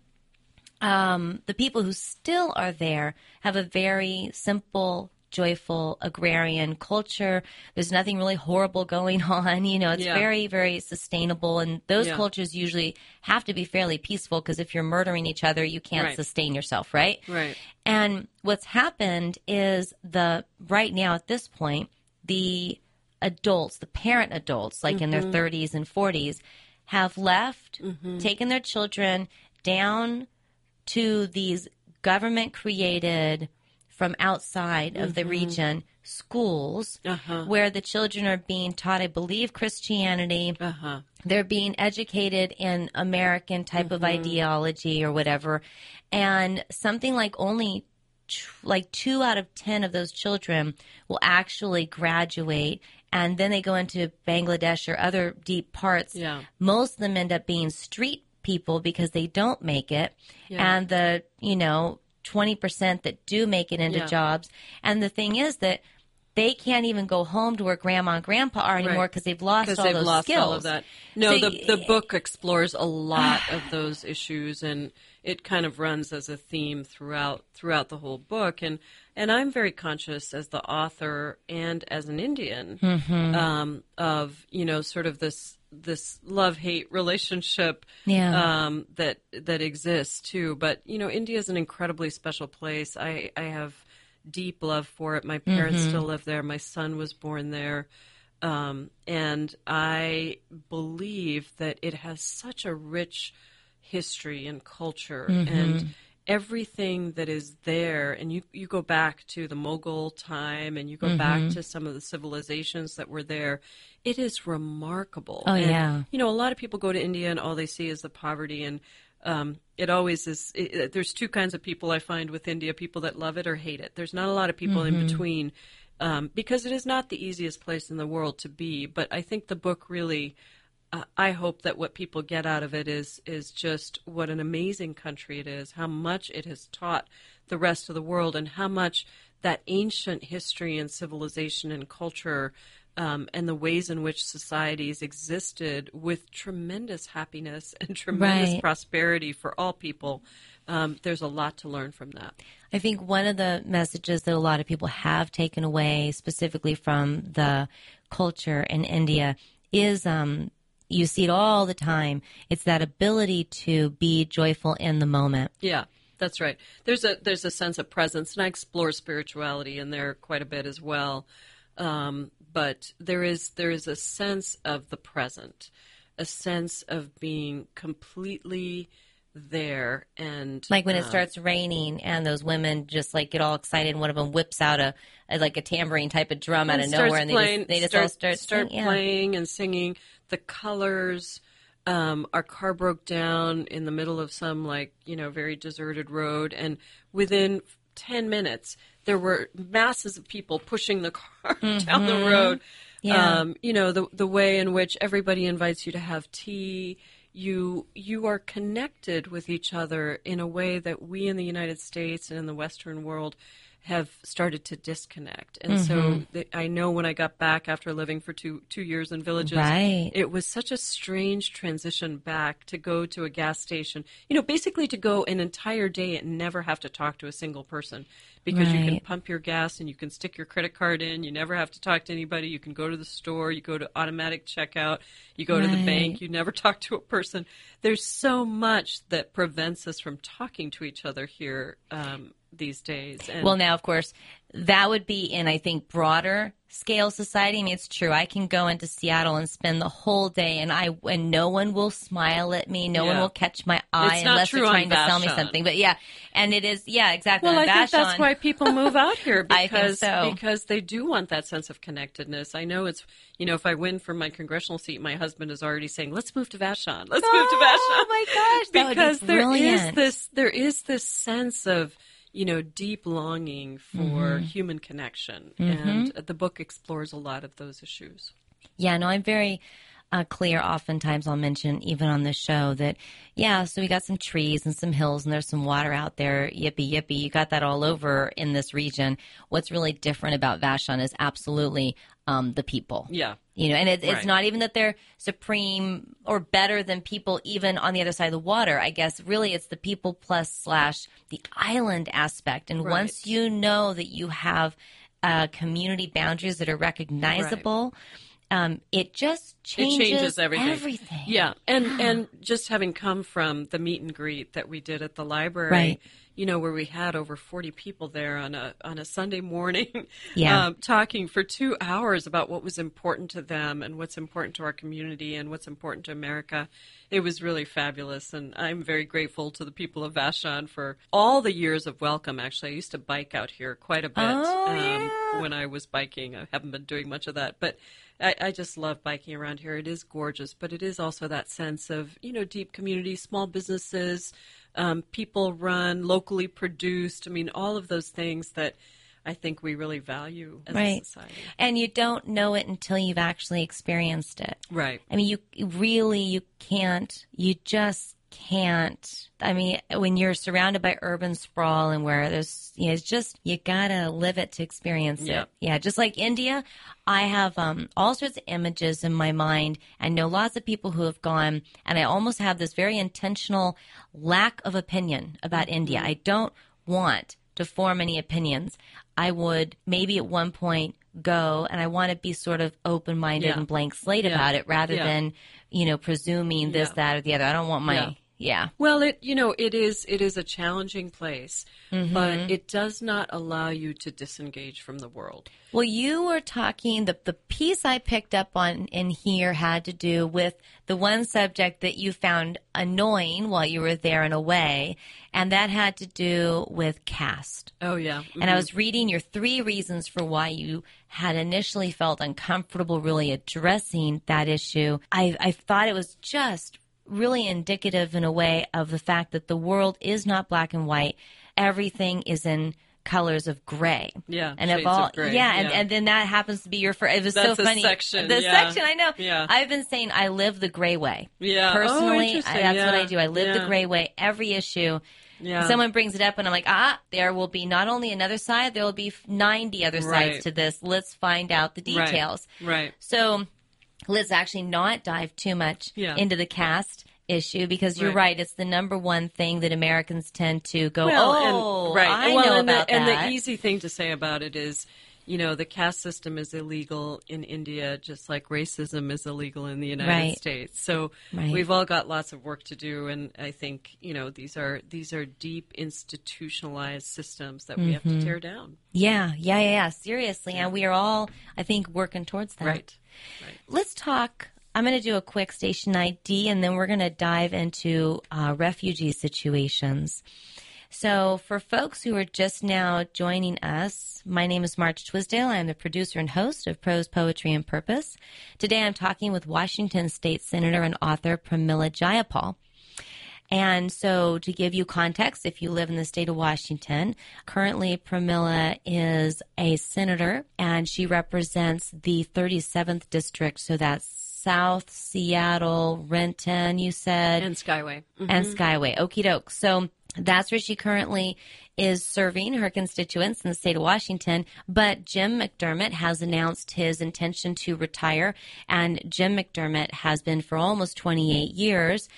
um, the people who still are there have a very simple joyful agrarian culture. There's nothing really horrible going [LAUGHS] on. You know, it's yeah. very, very sustainable. And those yeah. cultures usually have to be fairly peaceful because if you're murdering each other, you can't right. sustain yourself, right? Right. And what's happened is the right now at this point, the adults, the parent adults, like mm-hmm. in their 30s mm-hmm. and 40s, have left, mm-hmm. taken their children down to these government created from outside of mm-hmm. the region schools uh-huh. where the children are being taught, I believe, Christianity. Uh-huh. They're being educated in American type mm-hmm. of ideology or whatever. And something like only like two out of ten of those children will actually graduate and then they go into Bangladesh or other deep parts. Yeah. Most of them end up being street people because they don't make it. Yeah. And the, you know, 20% that do make it into yeah. jobs. And the thing is that they can't even go home to where grandma and grandpa are anymore because right. they've lost all they've those lost skills. all of that. No, so, the the book explores a lot of those issues, and it kind of runs as a theme throughout throughout the whole book. And and I'm very conscious as the author and as an Indian mm-hmm. um, of you know sort of this this love hate relationship yeah. um, that that exists too. But you know, India is an incredibly special place. I I have deep love for it. My parents mm-hmm. still live there. My son was born there. Um, and I believe that it has such a rich history and culture mm-hmm. and everything that is there and you, you go back to the Mughal time and you go mm-hmm. back to some of the civilizations that were there it is remarkable. Oh and, yeah. You know, a lot of people go to India and all they see is the poverty and um, it always is. It, there's two kinds of people I find with India: people that love it or hate it. There's not a lot of people mm-hmm. in between um, because it is not the easiest place in the world to be. But I think the book really. Uh, I hope that what people get out of it is is just what an amazing country it is, how much it has taught the rest of the world, and how much that ancient history and civilization and culture um, and the ways in which societies existed with tremendous happiness [LAUGHS] and tremendous right. prosperity for all people. Um, there's a lot to learn from that. I think one of the messages that a lot of people have taken away, specifically from the culture in India, is um, you see it all the time. It's that ability to be joyful in the moment. Yeah. That's right. There's a there's a sense of presence, and I explore spirituality in there quite a bit as well. Um, but there is there is a sense of the present, a sense of being completely there and like when uh, it starts raining and those women just like get all excited and one of them whips out a, a like a tambourine type of drum out of nowhere and they just, they just start, all start start singing, playing yeah. and singing the colors Um, our car broke down in the middle of some like you know very deserted road, and within ten minutes there were masses of people pushing the car [LAUGHS] down the road. Yeah. Um, you know the the way in which everybody invites you to have tea. You you are connected with each other in a way that we in the United States and in the Western world have started to disconnect. And so the, I know when I got back after living for two two years in villages, Right. it was such a strange transition back to go to a gas station. You know, basically to go an entire day and never have to talk to a single person because you can pump your gas and you can stick your credit card in. You never have to talk to anybody. You can go to the store. You go to automatic checkout. You go to the bank. You never [LAUGHS] talk to a person. There's so much that prevents us from talking to each other here um, these days. And Well, now, of course, that would be in, I think, broader scale society. I mean, it's true. I can go into Seattle and spend the whole day, and I and no one will smile at me. No one will catch my eye It's unless they're trying to sell me something. But yeah, and it is. Yeah, exactly. Well, I think that's why people move out here [LAUGHS] because so. because they do want that sense of connectedness. I know it's you know if I win for my congressional seat, my husband is already saying, "Let's move to Vashon. Let's move to oh Vashon." Oh my gosh, that would be because there is this there is this sense of you know deep longing for Mm-hmm. human connection, and the book explores a lot of those issues. Yeah, no, I'm very uh, clear. Oftentimes, I'll mention even on this show that, yeah, so we got some trees and some hills, and there's some water out there. Yippee yippee! You got that all over in this region. What's really different about Vashon is absolutely um, the people. Yeah. You know, and it, it's Right. not even that they're supreme or better than people even on the other side of the water. I guess really it's the people plus slash the island aspect. And Right. once you know that you have uh, community boundaries that are recognizable, um, it just changes, it changes everything. everything. Yeah, and and just having come from the meet and greet that we did at the library, Right. You know, where we had over forty people there on a on a Sunday morning, [LAUGHS] Yeah. um, talking for two hours about what was important to them and what's important to our community and what's important to America. It was really fabulous, and I'm very grateful to the people of Vashon for all the years of welcome. Actually, I used to bike out here quite a bit Oh, yeah. when I was biking. I haven't been doing much of that, but I, I just love biking around here. It is gorgeous, but it is also that sense of you know deep community, small businesses, um, people run, locally produced. I mean, all of those things that I think we really value as a Right. society. And you don't know it until you've actually experienced it. Right. I mean, you really you can't. You just can't. I mean, when you're surrounded by urban sprawl and where there's, you know, it's just you gotta live it to experience Yeah. it. Yeah, just like India, I have um, all sorts of images in my mind. I know lots of people who have gone, and I almost have this very intentional lack of opinion about Mm-hmm. India. I don't want to form any opinions. I would maybe at one point go and I want to be sort of open minded Yeah. and blank slate Yeah. about it rather than, you know, presuming this, Yeah. that, or the other. I don't want my, Yeah. Yeah. Well, it you know it is it is a challenging place, Mm-hmm. but it does not allow you to disengage from the world. Well, you were talking, the, the piece I picked up on in here had to do with the one subject that you found annoying while you were there and away, and that had to do with caste. Oh yeah, And I was reading your three reasons for why you had initially felt uncomfortable really addressing that issue. I, I thought it was just really indicative in a way of the fact that the world is not black and white. Everything is in colors of gray. Yeah, And of all, of gray, yeah, and, yeah. and then that happens to be your first. It was That's so funny. section, the yeah. section, I know. Yeah. I've been saying I live the gray way. Yeah. Oh, Personally, interesting. I, that's what I do. I live the gray way. Every issue. Yeah. Someone brings it up, and I'm like, ah, there will be not only another side, there will be 90 other Right. sides to this. Let's find out the Right. details. Right. So let's actually not dive too much Yeah. into the caste issue because you're Right. right. It's the number one thing that Americans tend to go, Well, oh, and, right. I well, know about the, and the easy thing to say about it is, you know, the caste system is illegal in India, just like racism is illegal in the United Right. States. So Right. we've all got lots of work to do, and I think you know these are these are deep institutionalized systems that we have Mm-hmm. to tear down. yeah, yeah, yeah, yeah. Seriously. And we are all, I think, working towards that. Right. Let's talk. I'm going to do a quick station ID and then we're going to dive into uh, refugee situations. So, for folks who are just now joining us, my name is March Twisdale. I am the producer and host of Prose Poetry and Purpose. Today I'm talking with Washington State Senator and author Pramila Jayapal. And so, to give you context, if you live in the state of Washington, currently Pramila is a senator and she represents the 37th district. So that's South Seattle, Renton, you said. And Skyway. Mm-hmm. And Skyway. Okie doke. So that's where she currently is serving her constituents in the state of Washington. But Jim McDermott has announced his intention to retire. And Jim McDermott has been for almost 28 years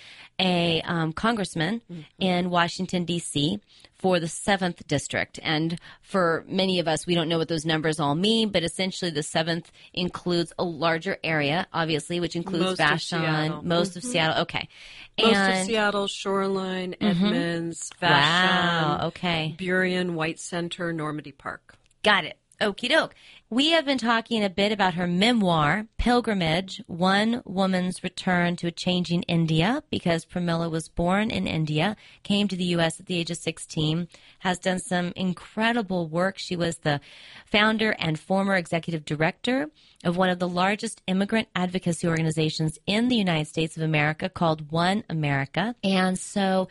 a um, congressman mm-hmm. in Washington, D.C. for the 7th district. And for many of us, we don't know what those numbers all mean, but essentially the 7th includes a larger area, obviously, which includes most Vashon, of most mm-hmm. of Seattle. Okay. Most and, of Seattle, Shoreline, mm-hmm. Edmonds, mm-hmm. Vashon, wow, okay. Burien, White Center, Normandy Park. Got it. Okie doke. We have been talking a bit about her memoir, Pilgrimage One Woman's Return to a Changing India, because Pramila was born in India, came to the U.S. at the age of 16, has done some incredible work. She was the founder and former executive director of one of the largest immigrant advocacy organizations in the United States of America called One America. And so,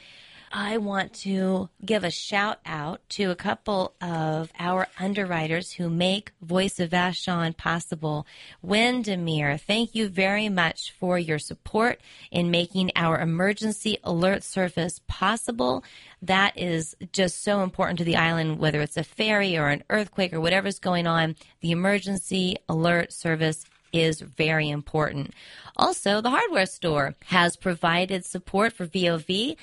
I want to give a shout out to a couple of our underwriters who make Voice of Vashon possible. Windermere, thank you very much for your support in making our emergency alert service possible. That is just so important to the island, whether it's a ferry or an earthquake or whatever's going on. The emergency alert service is very important. Also, the hardware store has provided support for VOV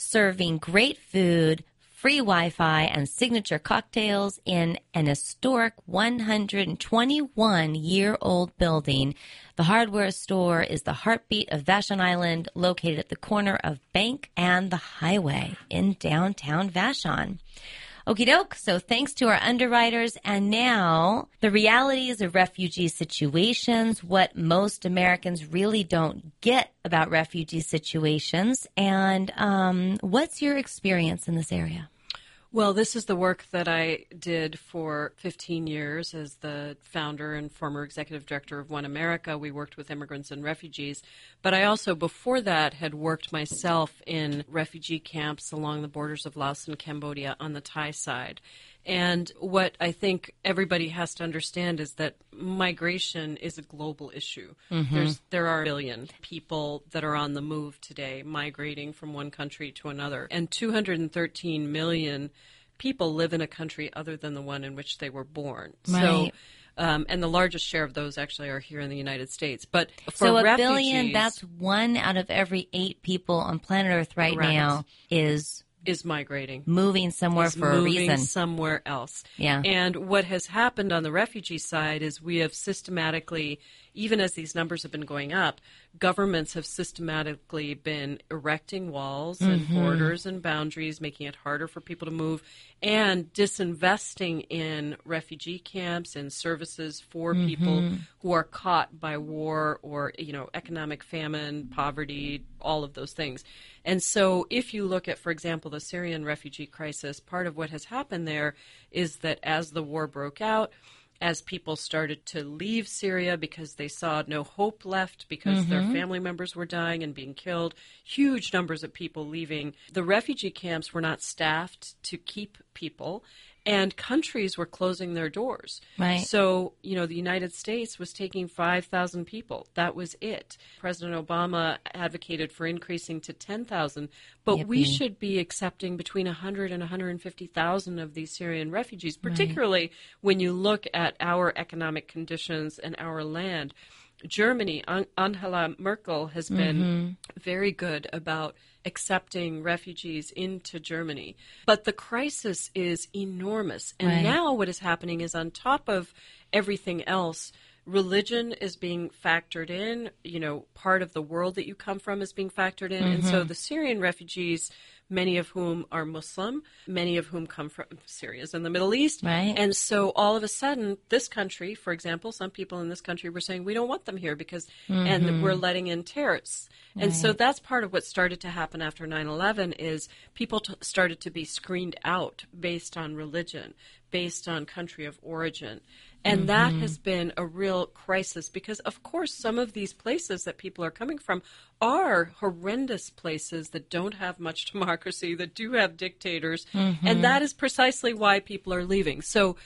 serving great food, free Wi Fi, and signature cocktails in an historic 121 year old building. The hardware store is the heartbeat of Vashon Island, located at the corner of Bank and the Highway in downtown Vashon. Okie doke. So thanks to our underwriters. And now the realities of refugee situations, what most Americans really don't get about refugee situations. And um, what's your experience in this area? Well, this is the work that I did for 15 years as the founder and former executive director of One America. We worked with immigrants and refugees. But I also, before that, had worked myself in refugee camps along the borders of Laos and Cambodia on the Thai side. And what I think everybody has to understand is that migration is a global issue. Mm-hmm. There's there are a billion people that are on the move today, migrating from one country to another, and 213 million people live in a country other than the one in which they were born. Right. So. Um, and the largest share of those actually are here in the United States. But so a refugees, billion, that's one out of every eight people on planet Earth right correct. now is migrating, moving somewhere for moving a reason, somewhere else. Yeah. And what has happened on the refugee side is we have systematically, even as these numbers have been going up, governments have systematically been erecting walls mm-hmm. and borders and boundaries, making it harder for people to move, and disinvesting in refugee camps and services for mm-hmm. people who are caught by war or you know economic famine, poverty, all of those things. And so, if you look at, for example, the Syrian refugee crisis, part of what has happened there is that as the war broke out, as people started to leave Syria because they saw no hope left because mm-hmm. their family members were dying and being killed, huge numbers of people leaving. The refugee camps were not staffed to keep people and countries were closing their doors. Right. So, you know, the United States was taking 5,000 people. That was it. President Obama advocated for increasing to 10,000, but Yippee. we mm-hmm. should be accepting between 100 and 150,000 of these Syrian refugees, particularly right. when you look at our economic conditions and our land. Germany, Angela Merkel has been mm-hmm. very good about accepting refugees into Germany. But the crisis is enormous. And right. now what is happening is on top of everything else, religion is being factored in, you know, part of the world that you come from is being factored in. Mm-hmm. And so mm-hmm. the Syrian refugees many of whom are Muslim, many of whom come from Syria's in the Middle East. Right. And so all of a sudden, this country, for example, some people in this country were saying, we don't want them here because, and mm-hmm. we're letting in terrorists. And so that's part of what started to happen after 9 11 is people t- started to be screened out based on religion, based on country of origin. And that has mm-hmm. been a real crisis because, of course, some of these places that people are coming from are horrendous places that don't have much [LAUGHS] democracy, that do have dictators. And mm-hmm. that is precisely why people are leaving. So,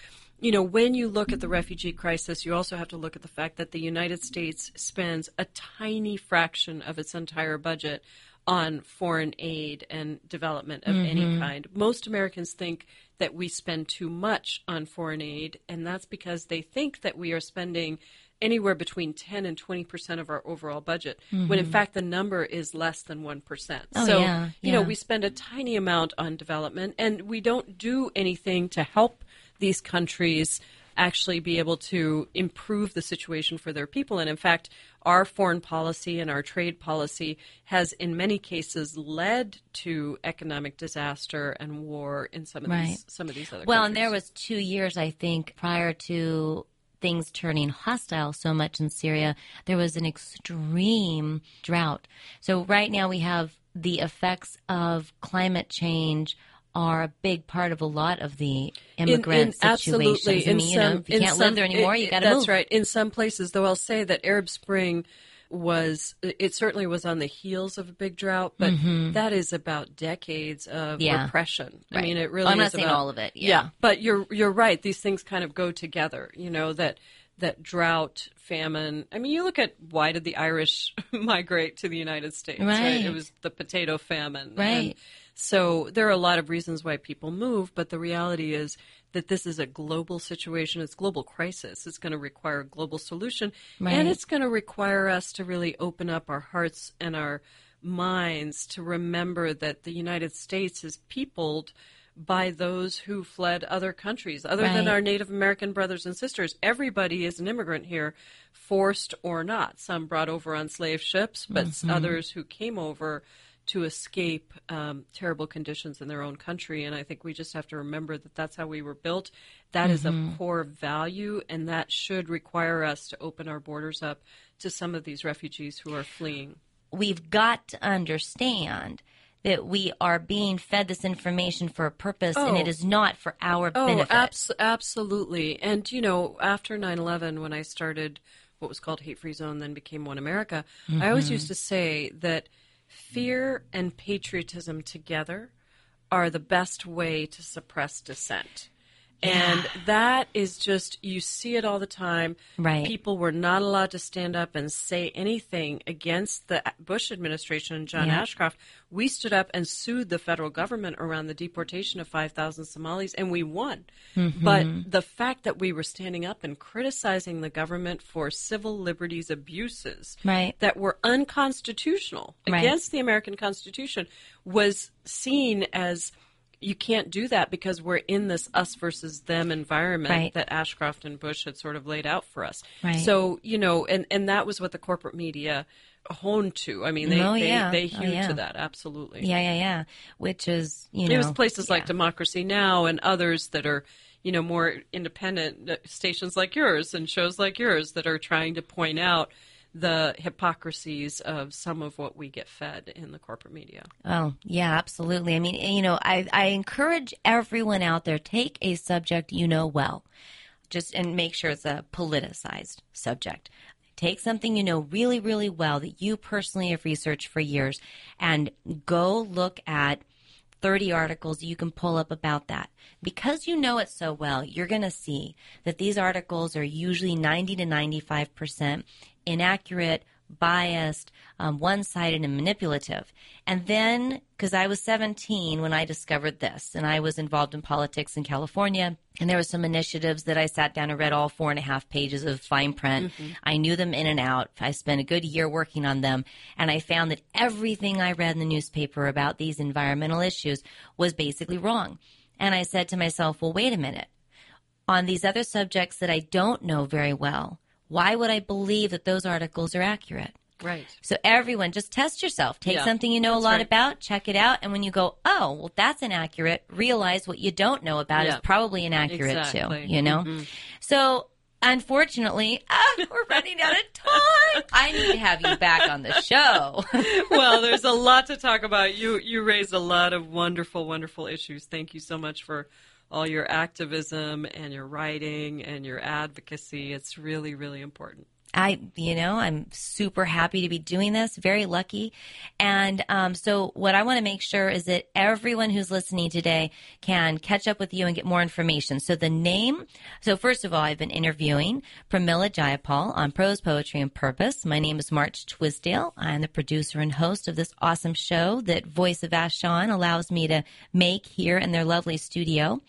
you know, when you look at the refugee crisis, you also have to look at the fact that the United States spends a tiny fraction of its entire budget on foreign aid and development of any mm-hmm. kind. Most Americans think that we spend too much on foreign aid, and that's because they think that we are spending anywhere between 10 and 20 percent of our overall budget, when in mm-hmm. fact the number is less than 1 percent. Oh, so, yeah, you know, we spend a tiny amount on development, and we don't do anything to help these countries actually be able to improve the situation for their people. And in fact, our foreign policy and our trade policy has, in many cases, led to economic disaster and war in some of Right. these some of these other. Well, and there was two years, I think, prior to things turning hostile so much in Syria, there was an extreme drought. So right now we have the effects of climate change are a big part of a lot of the immigrant situations. Absolutely. I mean, you know, if you in can't some- live there anymore, it- you got to move. That's right. In some places, though, I'll say that Arab Spring was it certainly was on the heels of a big drought, but that is about decades of Mm-hmm. Yeah. repression. I mean, it really. I'm not is saying about- all of it, yeah. but you're you're right. These things kind of go together. You know that that drought, famine. I mean, you look at why did the Irish [LAUGHS] migrate to the United States? Right. It was the potato famine. Right. And so there are a lot of reasons why people move, but the reality is that this is a global situation. It's a global crisis. It's going to require a global solution, Right. and it's going to require us to really open up our hearts and our minds to remember that the United States is peopled by those who fled other countries, other than our Native American brothers and sisters. Everybody is an immigrant here, forced or not. Some brought over on slave ships, but Mm-hmm. others who came over to escape um, terrible conditions in their own country. And I think we just have to remember that that's how we were built. That is Mm-hmm. a core value, and that should require us to open our borders up to some of these refugees who are fleeing. we've got to understand that we are being fed this information for a purpose and Oh. it is not for our Oh, benefit. abs- absolutely. And, you know, after 9 11, when I started what was called Hate Free Zone, then became One America, I always used to say that fear and patriotism together are the best way to suppress dissent. And that is just, you see it all the time. Right. People were not allowed to stand up and say anything against the Bush administration and John Yeah. Ashcroft. We stood up and sued the federal government around the deportation of 5,000 Somalis, and we won. Mm-hmm. But the fact that we were standing up and criticizing the government for civil liberties abuses Right. that were unconstitutional Right. against the American Constitution was seen as you can't do that because we're in this us versus them environment Right. that Ashcroft and Bush had sort of laid out for us. Right. So, you know, and, and that was what the corporate media honed to. I mean, they, Oh, they, yeah. they Oh, hewed yeah. to that, absolutely. yeah, yeah, yeah. Which is, you know. It was places like. Democracy Now! and others that are, you know, more independent uh, stations like yours and shows like yours that are trying to point out the hypocrisies of some of what we get fed in the corporate media. Oh, yeah, absolutely. I mean, you know, I, I encourage everyone out there take a subject you know well, just and make sure it's a politicized subject. Take something you know really, really well that you personally have researched for years and go look at 30 articles you can pull up about that. Because you know it so well, you're going to see that these articles are usually 90 to 95% inaccurate, biased, um, one sided, and manipulative. And then, because I was 17 when I discovered this, and I was involved in politics in California, and there were some initiatives that I sat down and read all four and a half pages of fine print. I knew them in and out. I spent a good year working on them, and I found that everything I read in the newspaper about these environmental issues was basically wrong. And I said to myself, well, wait a minute on these other subjects that I don't know very well, why would I believe that those articles are accurate? Right. So everyone just test yourself. Take Yeah, something you know a lot right. about, check it out, and when you go, "Oh, well that's inaccurate," realize what you don't know about Yeah. is probably inaccurate Exactly. too, you know? Mhm. So Unfortunately, [LAUGHS] ah, we're running out of time. I need to have you back on the show. [LAUGHS] well, there's a lot to talk about. You you raised a lot of wonderful, wonderful issues. Thank you so much for all your activism and your writing and your advocacy. It's really, really important. I, you know, I'm super happy to be doing this, very lucky. And um, so, what I want to make sure is that everyone who's listening today can catch up with you and get more information. So, the name, so first of all, I've been interviewing Pramila Jayapal on Prose Poetry and Purpose. My name is March Twisdale. I'm the producer and host of this awesome show that Voice of Vashon allows me to make here in their lovely studio.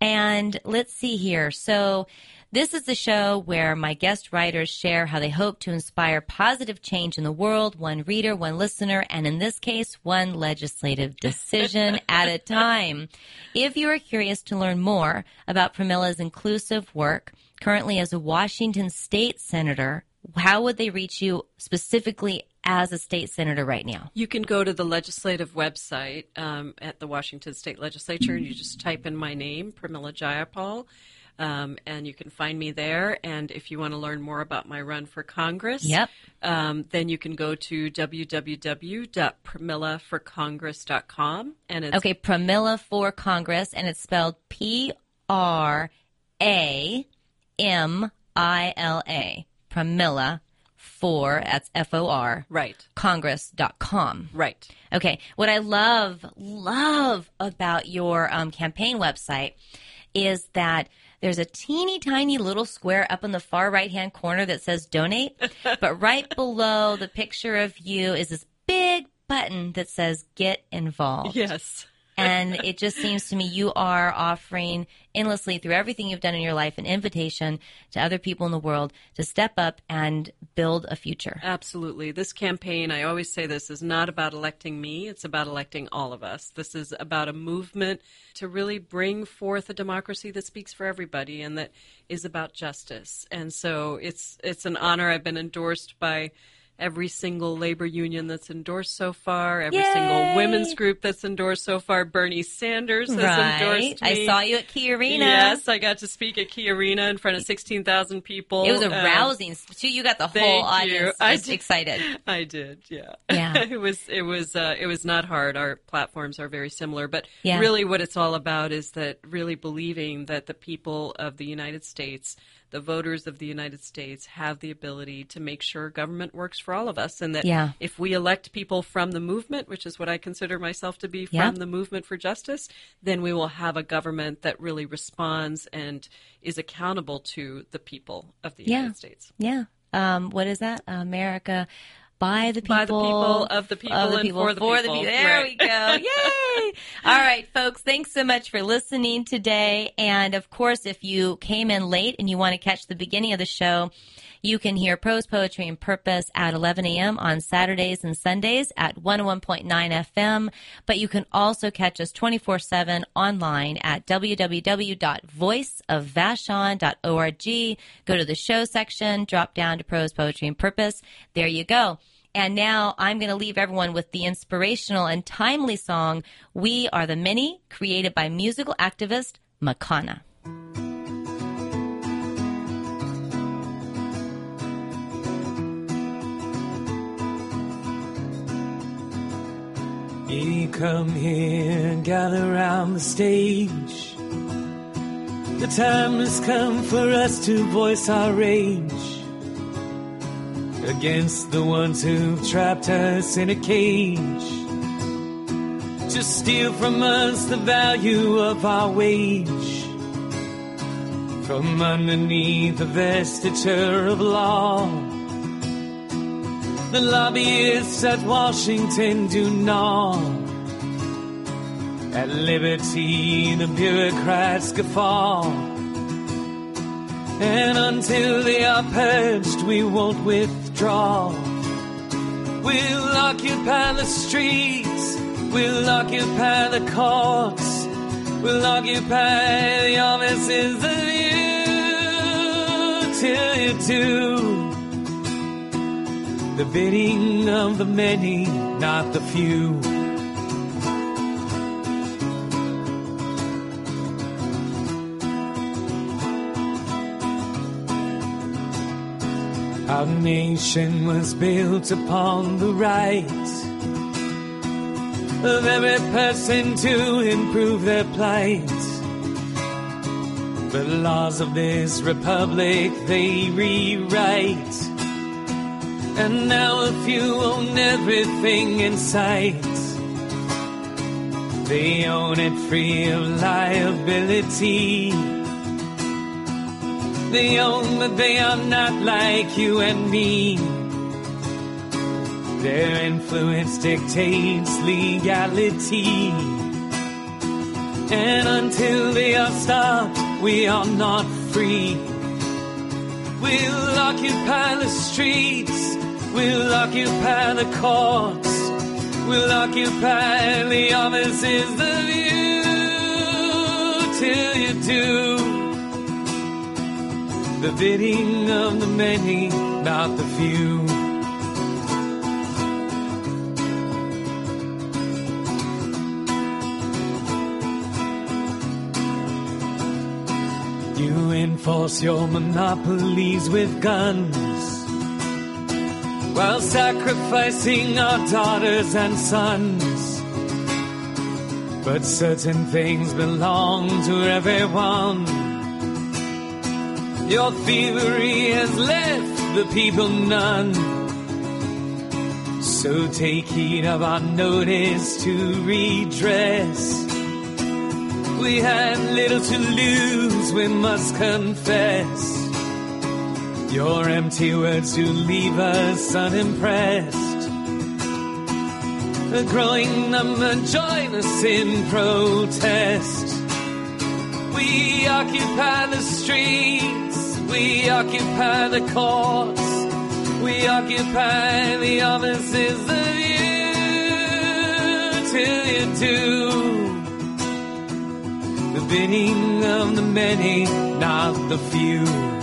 And let's see here. So, this is the show where my guest writers share how they hope to inspire positive change in the world, one reader, one listener, and in this case, one legislative decision [LAUGHS] at a time. If you are curious to learn more about Pramila's inclusive work, currently as a Washington state senator, how would they reach you specifically as a state senator right now? You can go to the legislative website um, at the Washington State Legislature and you just type in my name, Pramila Jayapal. Um, and you can find me there. And if you want to learn more about my run for Congress, Yep. um, then you can go to www.pramilaforcongress.com. And it's Okay, Pramila for Congress, and it's spelled P R A M I L A. Pramila for, that's F O R, right, Congress.com. right. Okay, what I love, love about your um, campaign website is that there's a teeny tiny little square up in the far right hand corner that says donate, [LAUGHS] but right below the picture of you is this big button that says get involved Yes. And it just seems to me you are offering endlessly through everything you've done in your life an invitation to other people in the world to step up and build a future. Absolutely. This campaign, I always say this, is not about electing me. It's about electing all of us. This is about a movement to really bring forth a democracy that speaks for everybody and that is about justice. And so it's it's an honor. I've been endorsed by every single labor union that's endorsed so far, every Yay! single women's group that's endorsed so far. Bernie Sanders has endorsed me. I saw you at Key Arena. Yes, I got to speak at Key Arena in front of 16,000 people. It was a Um, rousing. too. You got the whole audience I did. excited. [LAUGHS] I did, yeah. Yeah. [LAUGHS] it was it was uh, it was not hard. Our platforms are very similar, but Yeah. really what it's all about is that really believing that the people of the United States, the voters of the United States have the ability to make sure government works for all of us and that Yeah. if we elect people from the movement, which is what I consider myself to be from Yeah. the movement for justice, then we will have a government that really responds and is accountable to the people of the Yeah. United States. Yeah. Um, what is that? America by the people, By the people, of the people, of the and people, for the people. There Right. we go. [LAUGHS] Yay! All right, folks. Thanks so much for listening today. And of course, if you came in late and you want to catch the beginning of the show, you can hear Prose Poetry and Purpose at 11 a.m. on Saturdays and Sundays at 101.9 FM. But you can also catch us 24 7 online at www.voiceofvashon.org. Go to the show section, drop down to Prose Poetry and Purpose. There you go. And now I'm going to leave everyone with the inspirational and timely song, We Are the Many, created by musical activist Makana. Ye come here and gather round the stage. The time has come for us to voice our rage against the ones who've trapped us in a cage. To steal from us the value of our wage. From underneath the vestiture of law. The lobbyists at Washington do gnaw. At liberty, the bureaucrats guffaw. And until they are purged, we won't withdraw. We'll occupy the streets, we'll occupy the courts, we'll occupy the offices of you till you do. The bidding of the many, not the few. Our nation was built upon the right of every person to improve their plight. The laws of this republic they rewrite. And now if you own everything in sight. They own it free of liability. They own that they are not like you and me. Their influence dictates legality. And until they are stopped, we are not free. We'll occupy the streets. We'll occupy the courts. We'll occupy the offices of you till you do the bidding of the many, not the few. You enforce your monopolies with guns while sacrificing our daughters and sons. But certain things belong to everyone. Your thievery has left the people none. So take heed of our notice to redress. We had little to lose, we must confess. Your empty words do leave us unimpressed. A growing number join us in protest. We occupy the streets, we occupy the courts, we occupy the offices of you till you do the bidding of the many, not the few.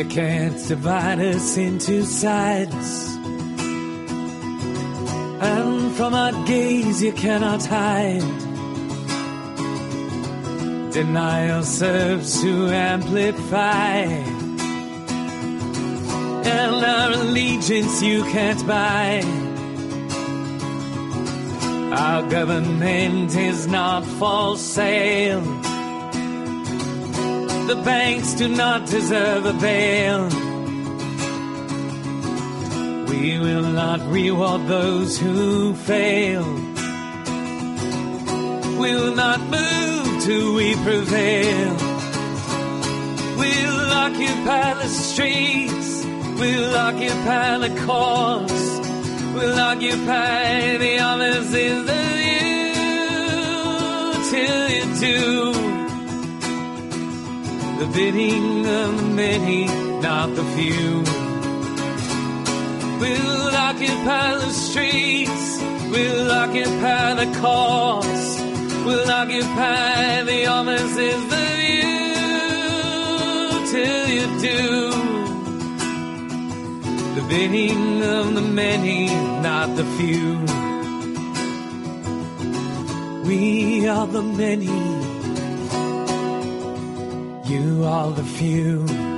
You can't divide us into sides. And from our gaze you cannot hide. Denial serves to amplify. And our allegiance you can't buy. Our government is not for sale. The banks do not deserve a bail. We will not reward those who fail. We will not move till we prevail. We'll occupy the streets. We'll occupy the courts. We'll occupy the offices of you till you do the bidding of the many, not the few. We'll occupy the streets, we'll occupy the courts, we'll occupy the offices of you till you do. The bidding of the many, not the few. We are the many. Are the few.